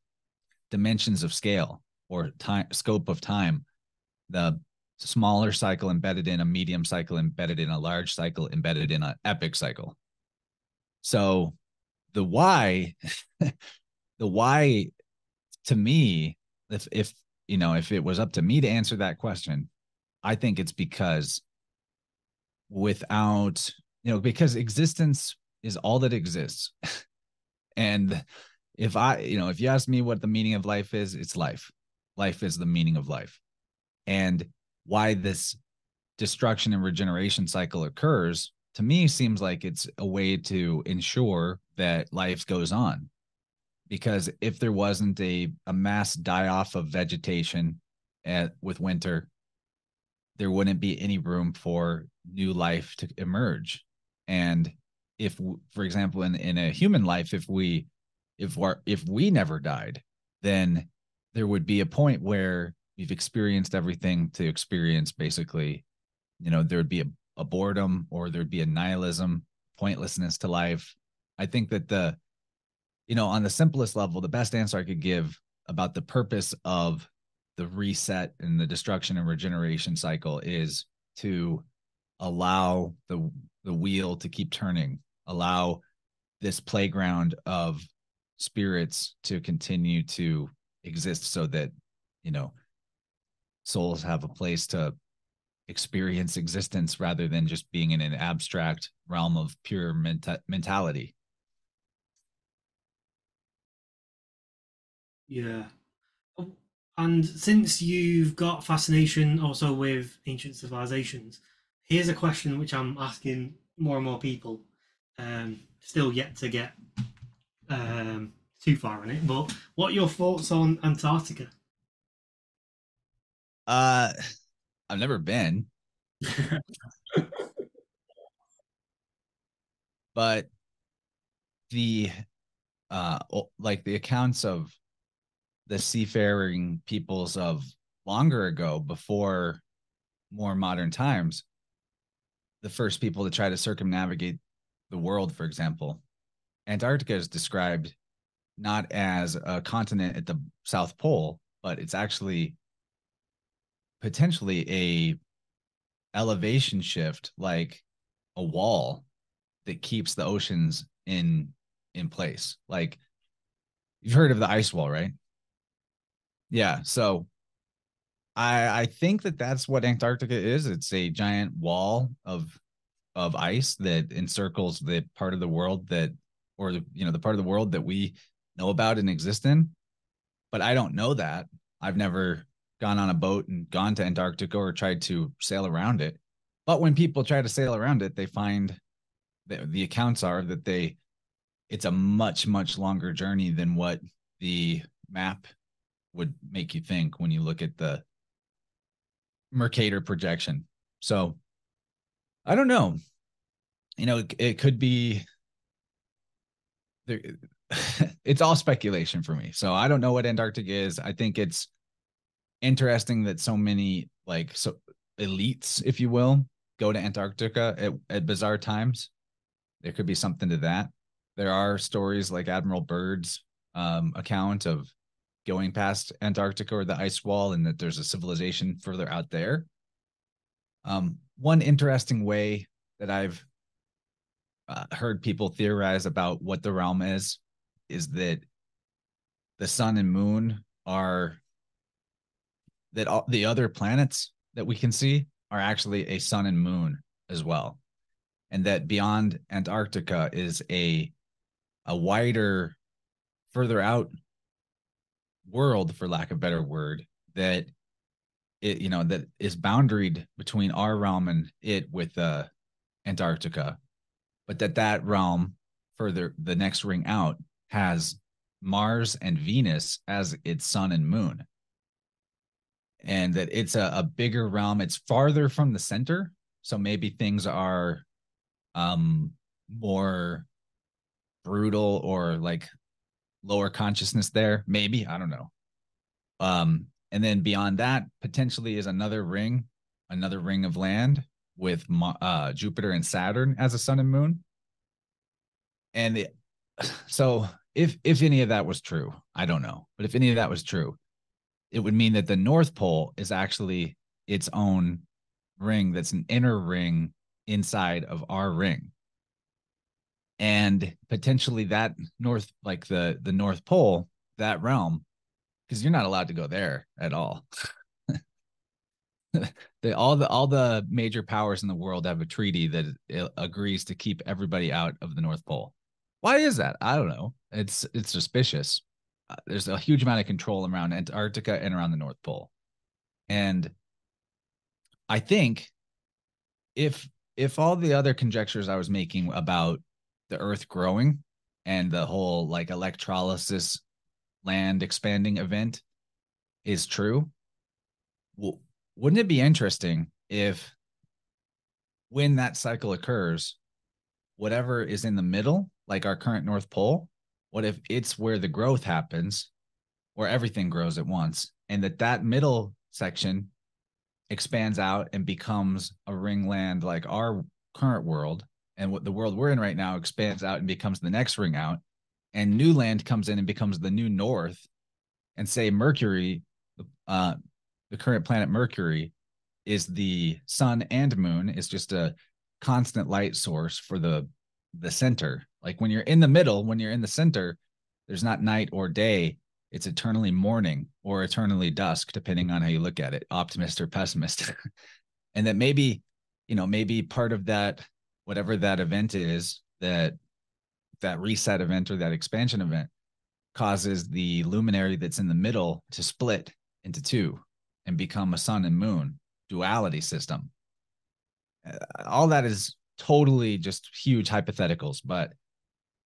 Speaker 2: dimensions of scale or time scope of time the smaller cycle embedded in a medium cycle embedded in a large cycle embedded in an epic cycle so the why the why to me if if you know if it was up to me to answer that question i think it's because without you know because existence is all that exists. And if i you know if you ask me what the meaning of life is it's life. Life is the meaning of life. And why this destruction and regeneration cycle occurs to me seems like it's a way to ensure that life goes on. Because if there wasn't a, a mass die off of vegetation at, with winter there wouldn't be any room for new life to emerge. And if for example in, in a human life if we if we if we never died then there would be a point where we've experienced everything to experience basically you know there would be a, a boredom or there'd be a nihilism pointlessness to life. I think that the you know on the simplest level the best answer i could give about the purpose of the reset and the destruction and regeneration cycle is to allow the the wheel to keep turning allow this playground of spirits to continue to exist so that you know souls have a place to experience existence rather than just being in an abstract realm of pure menta- mentality.
Speaker 3: Yeah. And since you've got fascination also with ancient civilizations, here's a question which I'm asking more and more people. Um, still yet to get um, too far on it, but what are your thoughts on Antarctica?
Speaker 2: Uh, I've never been, but the uh, like the accounts of the seafaring peoples of longer ago, before more modern times, the first people to try to circumnavigate the world, for example, Antarctica is described not as a continent at the South Pole, but it's actually potentially a elevation shift, like a wall that keeps the oceans in in place. Like you've heard of the ice wall, right? Yeah. So I I think that that's what Antarctica is. It's a giant wall of of ice that encircles the part of the world that or the you know the part of the world that we know about and exist in. But I don't know that. I've never gone on a boat and gone to Antarctica or tried to sail around it. But when people try to sail around it, they find that the accounts are that they it's a much much longer journey than what the map would make you think when you look at the Mercator projection. So I don't know. You know, it, it could be there it's all speculation for me. So I don't know what Antarctica is. I think it's interesting that so many like so elites, if you will, go to Antarctica at, at bizarre times. There could be something to that. There are stories like Admiral Byrd's um, account of going past Antarctica or the ice wall, and that there's a civilization further out there. Um, one interesting way that I've uh, heard people theorize about what the realm is is that the sun and moon are that all the other planets that we can see are actually a sun and moon as well and that beyond antarctica is a a wider further out world for lack of better word that it you know that is boundaried between our realm and it with uh antarctica but that that realm further the next ring out has Mars and Venus as its sun and moon. And that it's a, a bigger realm. It's farther from the center. So maybe things are um more brutal or like lower consciousness there. Maybe. I don't know. Um, and then beyond that, potentially is another ring, another ring of land with uh, Jupiter and Saturn as a sun and moon. And the, so if if any of that was true, I don't know, but if any of that was true, it would mean that the North Pole is actually its own ring that's an inner ring inside of our ring. And potentially that north like the the North Pole, that realm because you're not allowed to go there at all. the, all the all the major powers in the world have a treaty that agrees to keep everybody out of the North Pole. Why is that? I don't know. It's it's suspicious. Uh, there's a huge amount of control around Antarctica and around the North Pole, and I think if if all the other conjectures I was making about the Earth growing and the whole like electrolysis land expanding event is true, well, wouldn't it be interesting if when that cycle occurs, whatever is in the middle like our current North Pole? What if it's where the growth happens, where everything grows at once, and that that middle section expands out and becomes a ring land like our current world, and what the world we're in right now expands out and becomes the next ring out, and new land comes in and becomes the new North, and say Mercury, uh, the current planet Mercury, is the sun and moon is just a constant light source for the the center like when you're in the middle, when you're in the center, there's not night or day. It's eternally morning or eternally dusk, depending on how you look at it, optimist or pessimist. and that maybe you know maybe part of that whatever that event is that that reset event or that expansion event causes the luminary that's in the middle to split into two and become a sun and moon duality system. Uh, all that is totally just huge hypotheticals but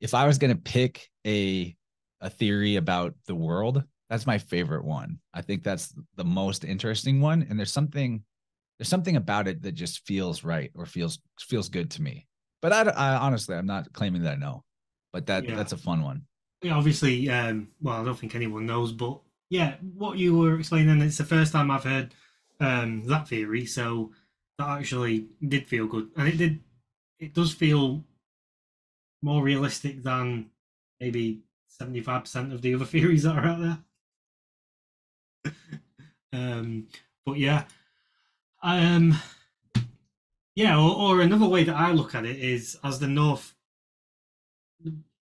Speaker 2: if i was going to pick a a theory about the world that's my favorite one. I think that's the most interesting one and there's something there's something about it that just feels right or feels feels good to me but i, I honestly i'm not claiming that i know but that
Speaker 3: Yeah.
Speaker 2: that's a fun one
Speaker 3: Yeah, obviously, um, well, I don't think anyone knows, but yeah, what you were explaining, it's the first time I've heard um, that theory, so that actually did feel good, and it did, it does feel more realistic than maybe seventy-five percent of the other theories that are out there. um, but yeah, um, yeah, or, or another way that I look at it is as the North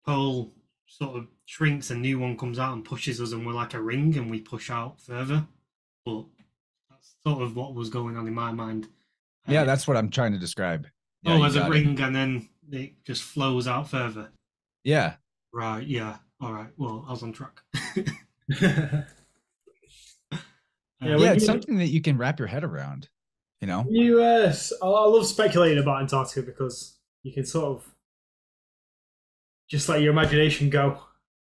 Speaker 3: Pole sort of shrinks, a new one comes out and pushes us, and we're like a ring, and we push out further. But that's sort of what was going on in my mind.
Speaker 2: yeah
Speaker 3: Uh,
Speaker 2: that's what i'm trying to describe yeah,
Speaker 3: oh,
Speaker 2: you
Speaker 3: as a
Speaker 2: got it.
Speaker 3: ring, and then it just flows out further.
Speaker 2: yeah
Speaker 3: Right. Yeah. All right. Well, I was on track.
Speaker 1: yeah,
Speaker 3: Uh,
Speaker 1: when
Speaker 2: yeah it's something that you can wrap your head around you know
Speaker 1: You, uh, s- I I love speculating about Antarctica because you can sort of just let your imagination go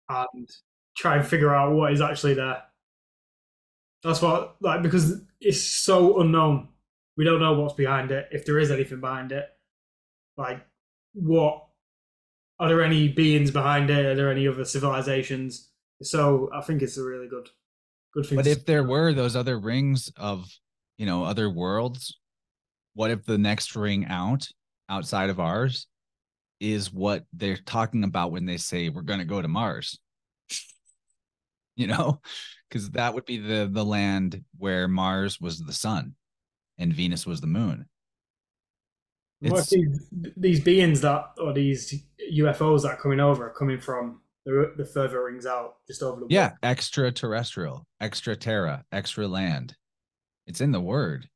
Speaker 1: and try and figure out what is actually there. That's what, like, because it's so unknown. We don't know what's behind it, if there is anything behind it. Like, what are there any beings behind it? Are there any other civilizations? So I think it's a really good, good thing.
Speaker 2: But
Speaker 1: to
Speaker 2: if there were those other rings of, you know, other worlds, what if the next ring out outside of ours is what they're talking about when they say we're going to go to Mars? You know, because that would be the the land where Mars was the sun and Venus was the moon. It's
Speaker 1: these, these beings that or these UFOs that are coming over are coming from the, the further rings out, just over the
Speaker 2: yeah, extraterrestrial, extra terra, extra land. It's in the word.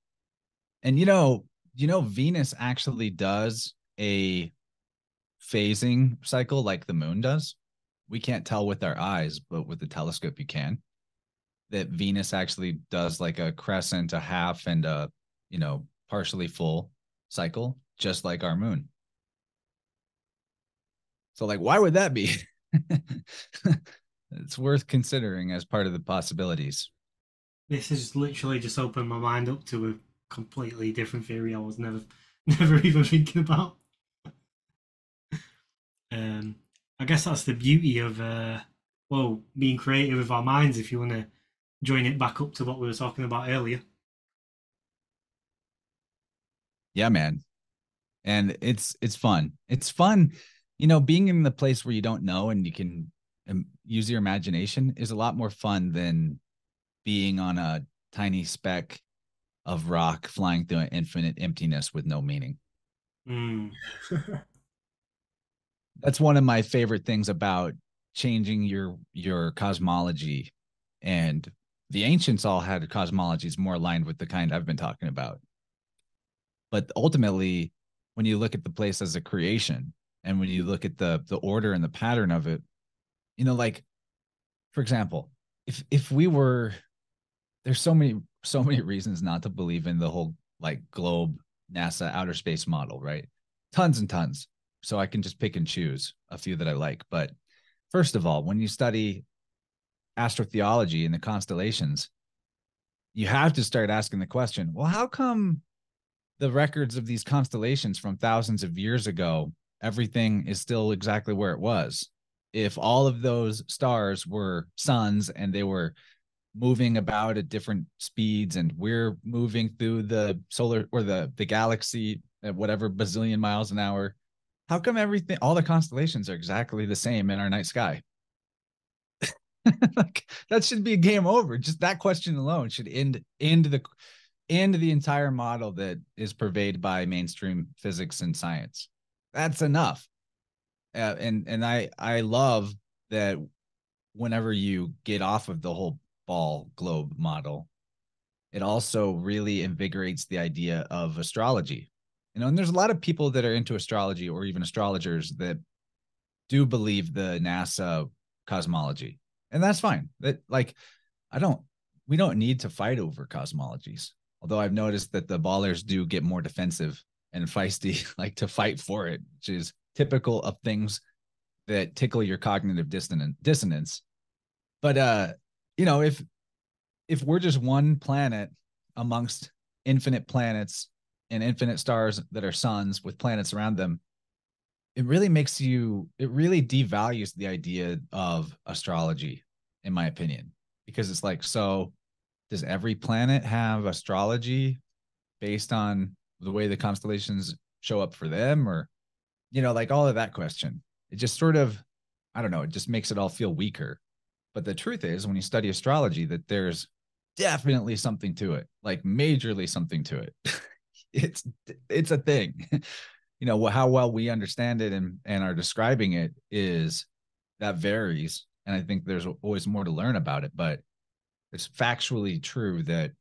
Speaker 2: And you know, you know, Venus actually does a phasing cycle like the moon does. We can't tell with our eyes, but with the telescope you can. That Venus actually does like a crescent, a half, and a you know, partially full cycle, just like our moon. So, like, why would that be? it's worth considering as part of the possibilities.
Speaker 3: This has literally just opened my mind up to a completely different theory I was never, never even thinking about. um, I guess that's the beauty of, uh, well, being creative with our minds. If you want to join it back up to what we were talking about earlier.
Speaker 2: Yeah, man. And it's it's fun. It's fun, you know, being in the place where you don't know and you can um, use your imagination is a lot more fun than being on a tiny speck of rock flying through an infinite emptiness with no meaning.
Speaker 3: Mm,
Speaker 2: That's one of my favorite things about changing your your cosmology and the ancients all had cosmologies more aligned with the kind I've been talking about. But ultimately, when you look at the place as a creation and when you look at the the order and the pattern of it, you know, like for example, if if we were there's so many so many reasons not to believe in the whole like globe NASA outer space model, right? Tons and tons. So I can just pick and choose a few that I like. But first of all, when you study astrotheology and the constellations, you have to start asking the question, well, how come the records of these constellations from thousands of years ago, everything is still exactly where it was? If all of those stars were suns and they were moving about at different speeds and we're moving through the solar or the the galaxy at whatever bazillion miles an hour. How come everything all the constellations are exactly the same in our night sky? Like that should be a game over. Just that question alone should end end the end the entire model that is pervaded by mainstream physics and science. That's enough. Uh, and and i i love that whenever you get off of the whole ball globe model it also really invigorates the idea of astrology. You know, and there's a lot of people that are into astrology or even astrologers that do believe the NASA cosmology. And that's fine. That like I don't we don't need to fight over cosmologies. Although I've noticed that the ballers do get more defensive and feisty, like to fight for it, which is typical of things that tickle your cognitive dissonance. But uh, you know, if if we're just one planet amongst infinite planets and infinite stars that are suns with planets around them, it really makes you it really devalues the idea of astrology, in my opinion. Because it's like, so does every planet have astrology based on the way the constellations show up for them or you know like all of that question it just sort of i don't know it just makes it all feel weaker but the truth is when you study astrology that there's definitely something to it like majorly something to it. It's it's a thing. You know how well we understand it and and are describing it is that varies and i think there's always more to learn about it but it's factually true that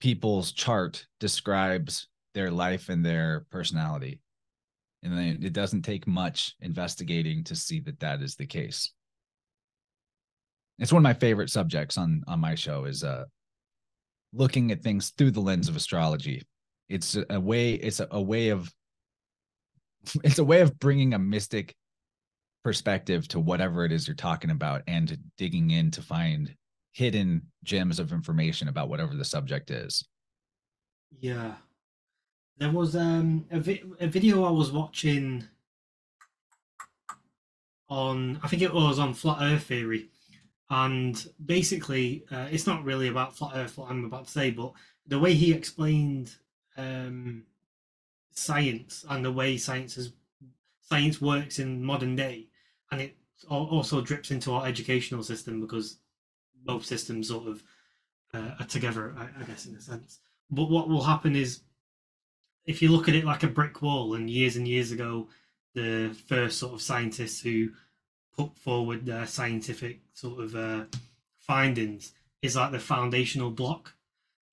Speaker 2: people's chart describes their life and their personality and it doesn't take much investigating to see that that is the case it's one of my favorite subjects on on my show is uh looking at things through the lens of astrology. It's a way it's a, a way of it's a way of bringing a mystic perspective to whatever it is you're talking about and digging in to find hidden gems of information about whatever the subject is.
Speaker 3: Yeah. There was um a, vi- a video i was watching on i think it was on flat earth theory and basically uh, it's not really about flat earth what i'm about to say but the way he explained um science and the way science is science works in modern day and it also drips into our educational system because both systems sort of uh, are together I, I guess in a sense. But what will happen is if you look at it like a brick wall and years and years ago the first sort of scientists who put forward their scientific sort of uh, findings is like the foundational block.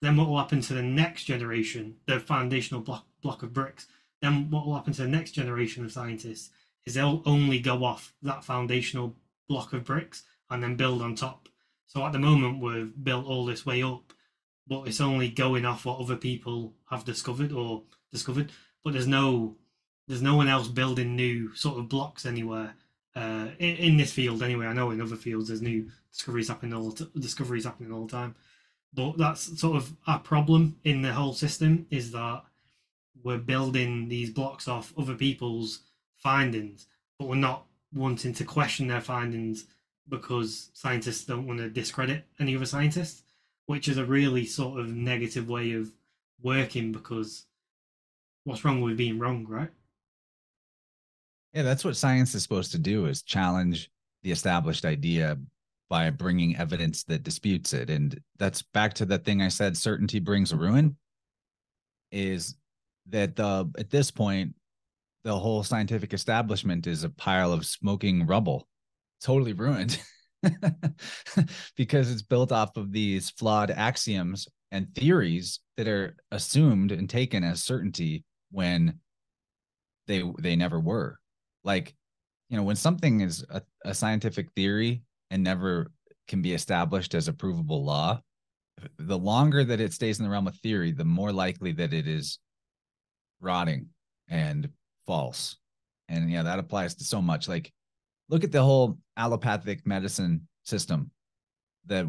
Speaker 3: Then what will happen to the next generation the foundational block block of bricks then what will happen to the next generation of scientists is they'll only go off that foundational block of bricks and then build on top. So at the moment we've built all this way up but it's only going off what other people have discovered or discovered but there's no there's no one else building new sort of blocks anywhere uh, in, in, this field anyway. I know in other fields there's new discoveries happening all discoveries happening all the time, but that's sort of our problem in the whole system is that we're building these blocks off other people's findings, but we're not wanting to question their findings because scientists don't want to discredit any other scientists, which is a really sort of negative way of working because what's wrong with being wrong, right?
Speaker 2: Yeah, that's what science is supposed to do is challenge the established idea by bringing evidence that disputes it. And that's back to the thing I said certainty brings ruin is that the at this point the whole scientific establishment is a pile of smoking rubble, totally ruined. because it's built off of these flawed axioms and theories that are assumed and taken as certainty when they they never were like you know when something is a, a scientific theory and never can be established as a provable law the longer that it stays in the realm of theory the more likely that it is rotting and false. And yeah that applies to so much. Like look at the whole allopathic medicine system that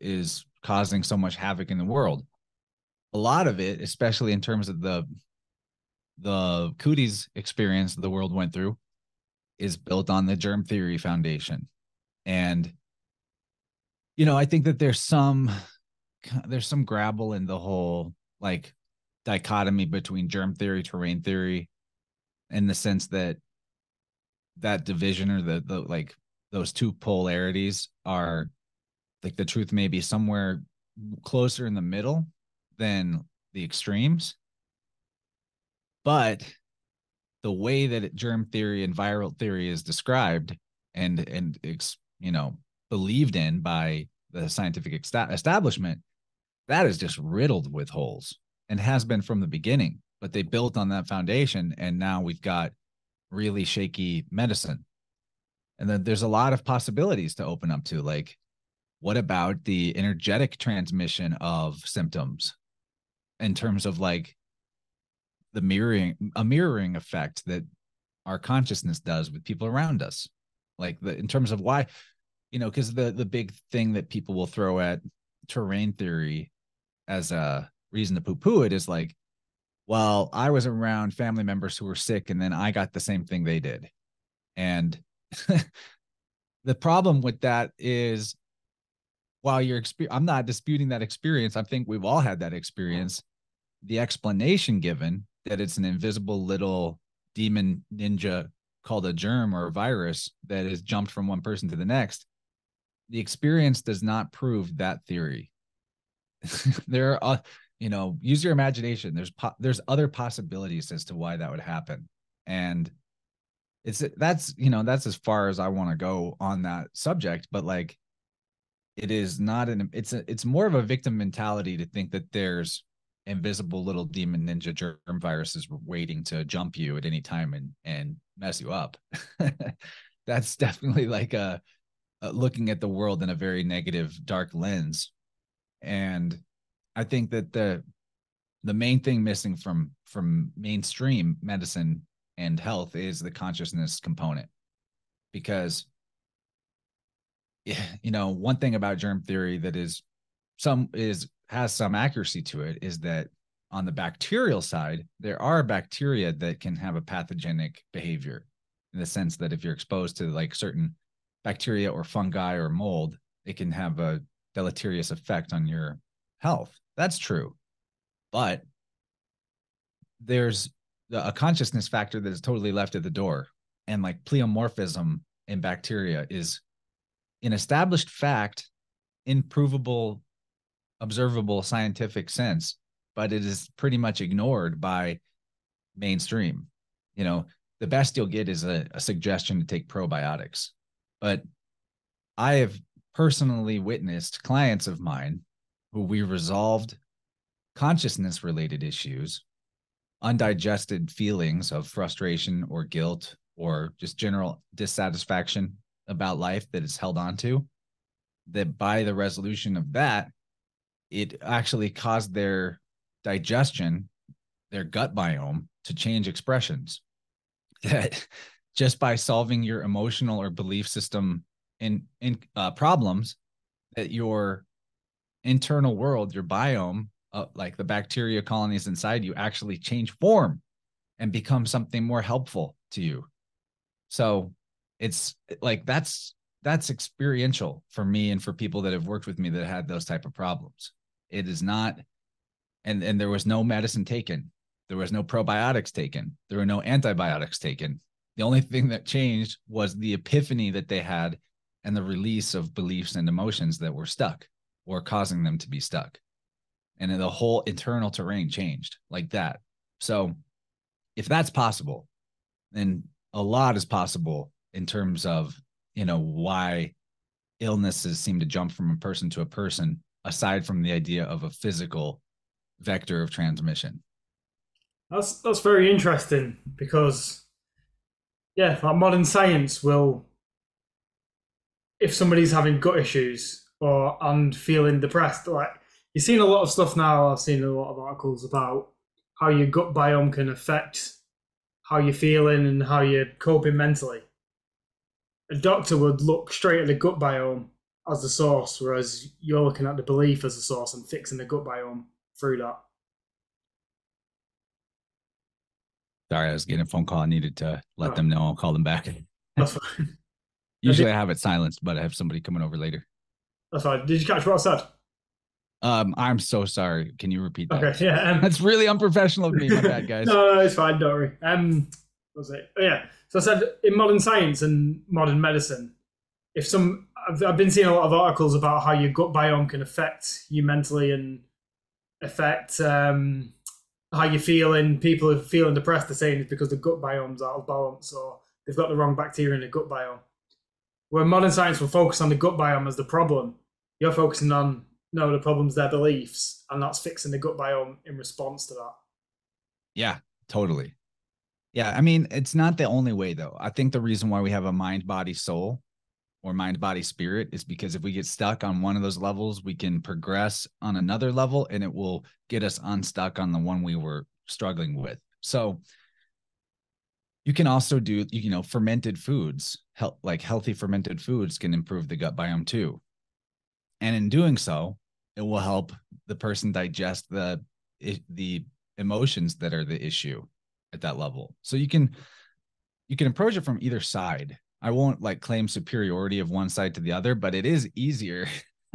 Speaker 2: is causing so much havoc in the world. A lot of it especially in terms of the the cooties experience the world went through is built on the germ theory foundation. And you know i think that there's some there's some grabble in the whole like dichotomy between germ theory terrain theory in the sense that that division or the the like those two polarities are like the truth may be somewhere closer in the middle than the extremes. But the way that germ theory and viral theory is described and and you know believed in by the scientific establishment that is just riddled with holes and has been from the beginning. But they built on that foundation, and now we've got really shaky medicine. And then there's a lot of possibilities to open up to. Like, what about the energetic transmission of symptoms in terms of like the mirroring a mirroring effect that our consciousness does with people around us. Like the in terms of why you know because the the big thing that people will throw at terrain theory as a reason to poo-poo it is like well i was around family members who were sick and then i got the same thing they did. And the problem with that is while you're exper- i'm not disputing that experience. I think we've all had that experience. The explanation given that it's an invisible little demon ninja called a germ or a virus that has jumped from one person to the next the experience does not prove that theory. There are you know use your imagination. There's po- there's other possibilities as to why that would happen. And it's that's you know that's as far as i want to go on that subject but like it is not an it's a, it's more of a victim mentality to think that there's invisible little demon ninja germ viruses waiting to jump you at any time and and mess you up. That's definitely like a, a looking at the world in a very negative dark lens. And i think that the the main thing missing from from mainstream medicine and health is the consciousness component. Because you know one thing about germ theory that is some is has some accuracy to it is that on the bacterial side there are bacteria that can have a pathogenic behavior in the sense that if you're exposed to like certain bacteria or fungi or mold it can have a deleterious effect on your health. That's true. But there's a consciousness factor that is totally left at the door. And like pleomorphism in bacteria is an established fact in provable observable scientific sense but it is pretty much ignored by mainstream. You know the best you'll get is a, a suggestion to take probiotics. But i have personally witnessed clients of mine who we resolved consciousness related issues undigested feelings of frustration or guilt or just general dissatisfaction about life that is held on to that by the resolution of that it actually caused their digestion their gut biome to change expressions. That just by solving your emotional or belief system in in uh, problems that your internal world your biome uh, like the bacteria colonies inside you actually change form and become something more helpful to you. So it's like that's that's experiential for me and for people that have worked with me that had those type of problems it is not and and there was no medicine taken. There was no probiotics taken. There were no antibiotics taken. The only thing that changed was the epiphany that they had and the release of beliefs and emotions that were stuck or causing them to be stuck. And the whole internal terrain changed like that. So if that's possible, then a lot is possible in terms of, you know, why illnesses seem to jump from a person to a person aside from the idea of a physical vector of transmission.
Speaker 1: That's that's very interesting because yeah, like modern science will if somebody's having gut issues or and feeling depressed, like you've seen a lot of stuff now. I've seen a lot of articles about how your gut biome can affect how you're feeling and how you're coping mentally. A doctor would look straight at the gut biome as the source, whereas you're looking at the belief as the source and fixing the gut biome through that.
Speaker 2: Sorry, I was getting a phone call. I needed to let oh. them know. I'll call them back.
Speaker 1: That's fine.
Speaker 2: Usually I have it silenced, but I have somebody coming over later.
Speaker 1: That's fine. Did you catch what I said?
Speaker 2: Um, I'm so sorry. Can you repeat that?
Speaker 1: Okay, yeah. Um,
Speaker 2: That's really unprofessional of me, my bad, guys.
Speaker 1: no, no, it's fine. Don't worry. Um, what was it? Oh, yeah. So I said in modern science and modern medicine, if some, I've, I've been seeing a lot of articles about how your gut biome can affect you mentally and affect um, how you're feeling. People are feeling depressed. They're saying it's because the gut biome's out of balance or they've got the wrong bacteria in the gut biome. Where modern science will focus on the gut biome as the problem, you're focusing on no, the problem's their beliefs, and that's fixing the gut biome in response to that.
Speaker 2: Yeah, totally. Yeah, I mean, it's not the only way though. I think the reason why we have a mind, body, soul or mind, body, spirit is because if we get stuck on one of those levels, we can progress on another level and it will get us unstuck on the one we were struggling with. So you can also do, you know, fermented foods, help like healthy fermented foods can improve the gut biome too. And in doing so, it will help the person digest the the emotions that are the issue at that level. So you can you can approach it from either side. I won't like claim superiority of one side to the other, but it is easier.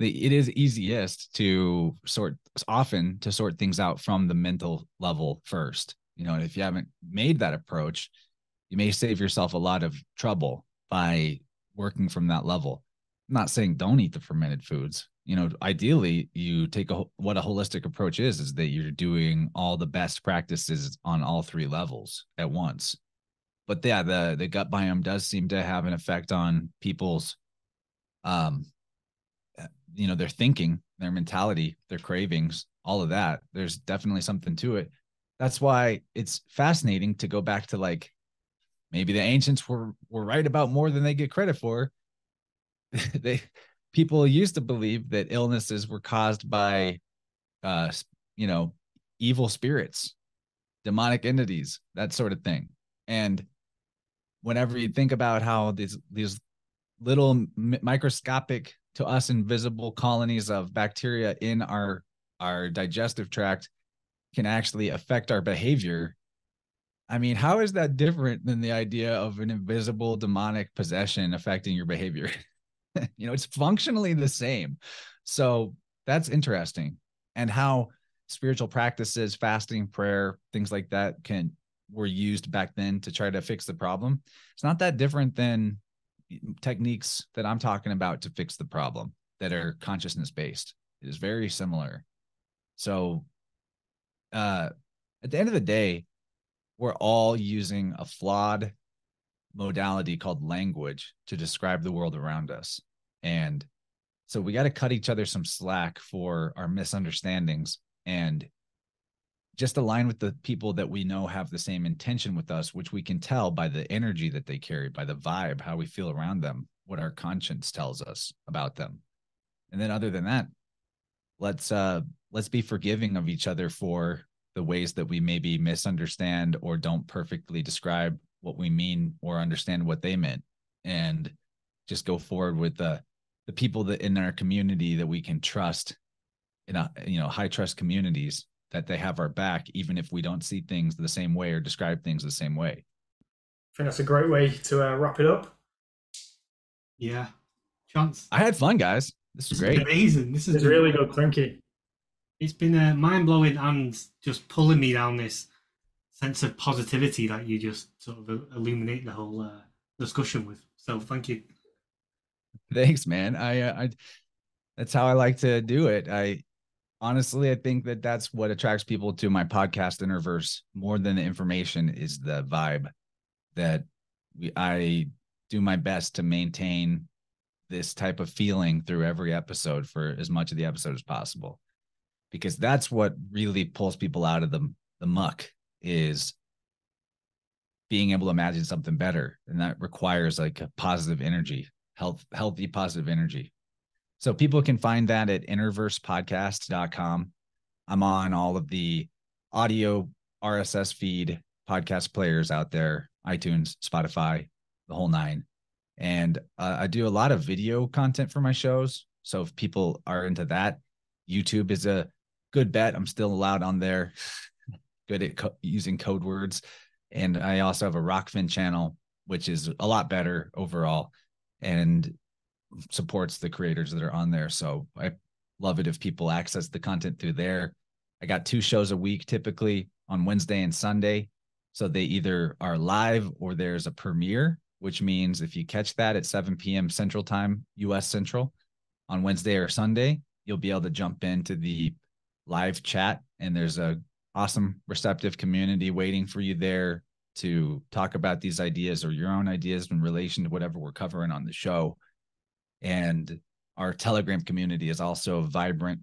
Speaker 2: it is easiest to sort often to sort things out from the mental level first. You know, if you haven't made that approach, you may save yourself a lot of trouble by working from that level. I'm not saying don't eat the fermented foods you know ideally you take a what a holistic approach is is that you're doing all the best practices on all three levels at once but yeah the the gut biome does seem to have an effect on people's um you know their thinking their mentality their cravings all of that. There's definitely something to it. That's why it's fascinating to go back to like maybe the ancients were were right about more than they get credit for. They people used to believe that illnesses were caused by uh you know evil spirits demonic entities that sort of thing. And whenever you think about how these these little microscopic to us invisible colonies of bacteria in our our digestive tract can actually affect our behavior i mean how is that different than the idea of an invisible demonic possession affecting your behavior you know, it's functionally the same. So that's interesting. And how spiritual practices, fasting, prayer, things like that can were used back then to try to fix the problem. It's not that different than techniques that I'm talking about to fix the problem that are consciousness based. It is very similar. So uh at the end of the day, we're all using a flawed modality called language to describe the world around us. And so we got to cut each other some slack for our misunderstandings and just align with the people that we know have the same intention with us, which we can tell by the energy that they carry, by the vibe, how we feel around them, what our conscience tells us about them. And then other than that, let's uh let's be forgiving of each other for the ways that we maybe misunderstand or don't perfectly describe what we mean or understand what they meant and just go forward with the the people that in our community that we can trust in a you know high trust communities that they have our back even if we don't see things the same way or describe things the same way.
Speaker 1: I think that's a great way to uh, wrap it up.
Speaker 3: Yeah. Chance.
Speaker 2: I had fun guys. This is great.
Speaker 3: amazing. This
Speaker 1: is really good. Thank you.
Speaker 3: It's been uh, mind-blowing and just pulling me down this sense of positivity that you just sort of illuminate the whole uh, discussion with. So thank you.
Speaker 2: Thanks, man. I, uh, I, that's how I like to do it. I honestly, I think that that's what attracts people to my podcast, Innerverse, more than the information is the vibe that we, I do my best to maintain this type of feeling through every episode for as much of the episode as possible. Because that's what really pulls people out of the the muck is being able to imagine something better. And that requires like a positive energy health healthy positive energy so people can find that at innerversepodcast.com i'm on all of the audio rss feed podcast players out there itunes spotify the whole nine. And uh, i do a lot of video content for my shows. So if people are into that youtube is a good bet. I'm still allowed on there. Good at co- using code words. And I also have a Rokfin channel, which is a lot better overall. And supports the creators that are on there. So I love it if people access the content through there. I got two shows a week typically on Wednesday and Sunday. So they either are live or there's a premiere, which means if you catch that at 7 p.m. Central Time, US Central, on Wednesday or Sunday, you'll be able to jump into the live chat and there's a awesome receptive community waiting for you there to talk about these ideas or your own ideas in relation to whatever we're covering on the show and our Telegram community is also vibrant,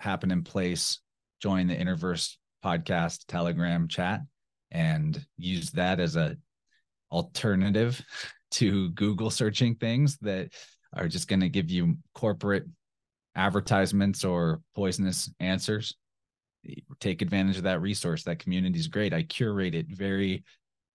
Speaker 2: happening place. Join the Innerverse podcast Telegram chat and use that as a alternative to Google searching things that are just going to give you corporate advertisements or poisonous answers. Take advantage of that resource. That community is great. I curate it very,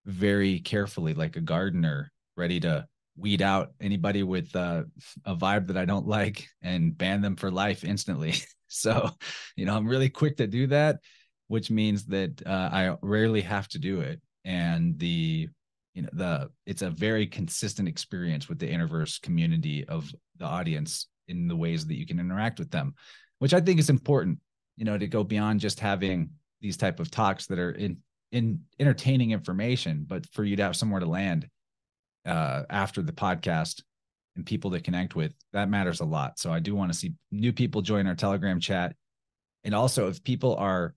Speaker 2: very carefully, like a gardener, ready to weed out anybody with uh, a vibe that I don't like and ban them for life instantly. so, you know, I'm really quick to do that, which means that uh, I rarely have to do it. And the you know the it's a very consistent experience with the Innerverse community of the audience in the ways that you can interact with them which i think is important you know to go beyond just having these type of talks that are in in entertaining information but for you to have somewhere to land uh after the podcast and people to connect with that matters a lot so i do want to see new people join our telegram chat and also if people are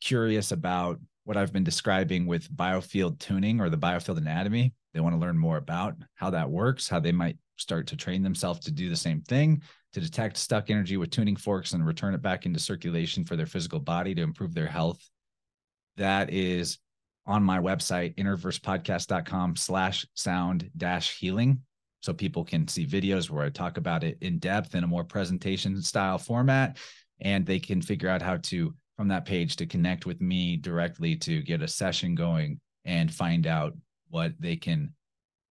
Speaker 2: curious about what I've been describing with biofield tuning or the biofield anatomy. They want to learn more about how that works, how they might start to train themselves to do the same thing, to detect stuck energy with tuning forks and return it back into circulation for their physical body to improve their health. That is on my website, innerversepodcast.com slash sound dash healing. So people can see videos where I talk about it in depth in a more presentation style format, and they can figure out how to from that page to connect with me directly to get a session going and find out what they can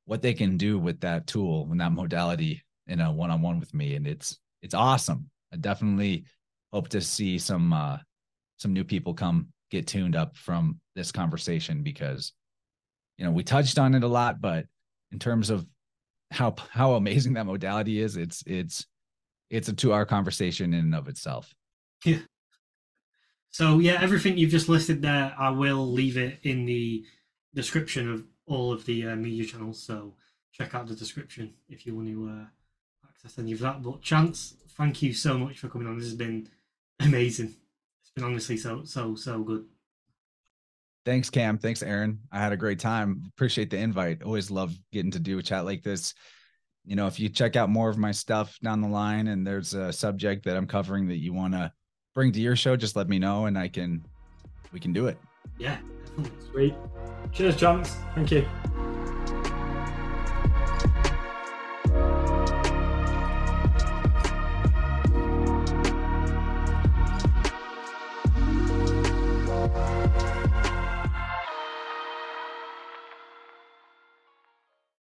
Speaker 2: what they can do with that tool and that modality in a one-on-one with me and it's it's awesome i definitely hope to see some uh some new people come get tuned up from this conversation because you know we touched on it a lot but in terms of how how amazing that modality is it's it's it's a two hour conversation in and of itself
Speaker 3: yeah so yeah, everything you've just listed there, I will leave it in the description of all of the uh, media channels. So check out the description if you want to uh, access any of that. But Chance, thank you so much for coming on. This has been amazing. It's been honestly so so so good.
Speaker 2: Thanks, Cam. Thanks, Aaron. I had a great time. Appreciate the invite. Always love getting to do a chat like this. You know, if you check out more of my stuff down the line and there's a subject that I'm covering that you want to bring to your show, just let me know and I can we can do it.
Speaker 3: Yeah,
Speaker 1: Sweet. Cheers, Chance. Thank you.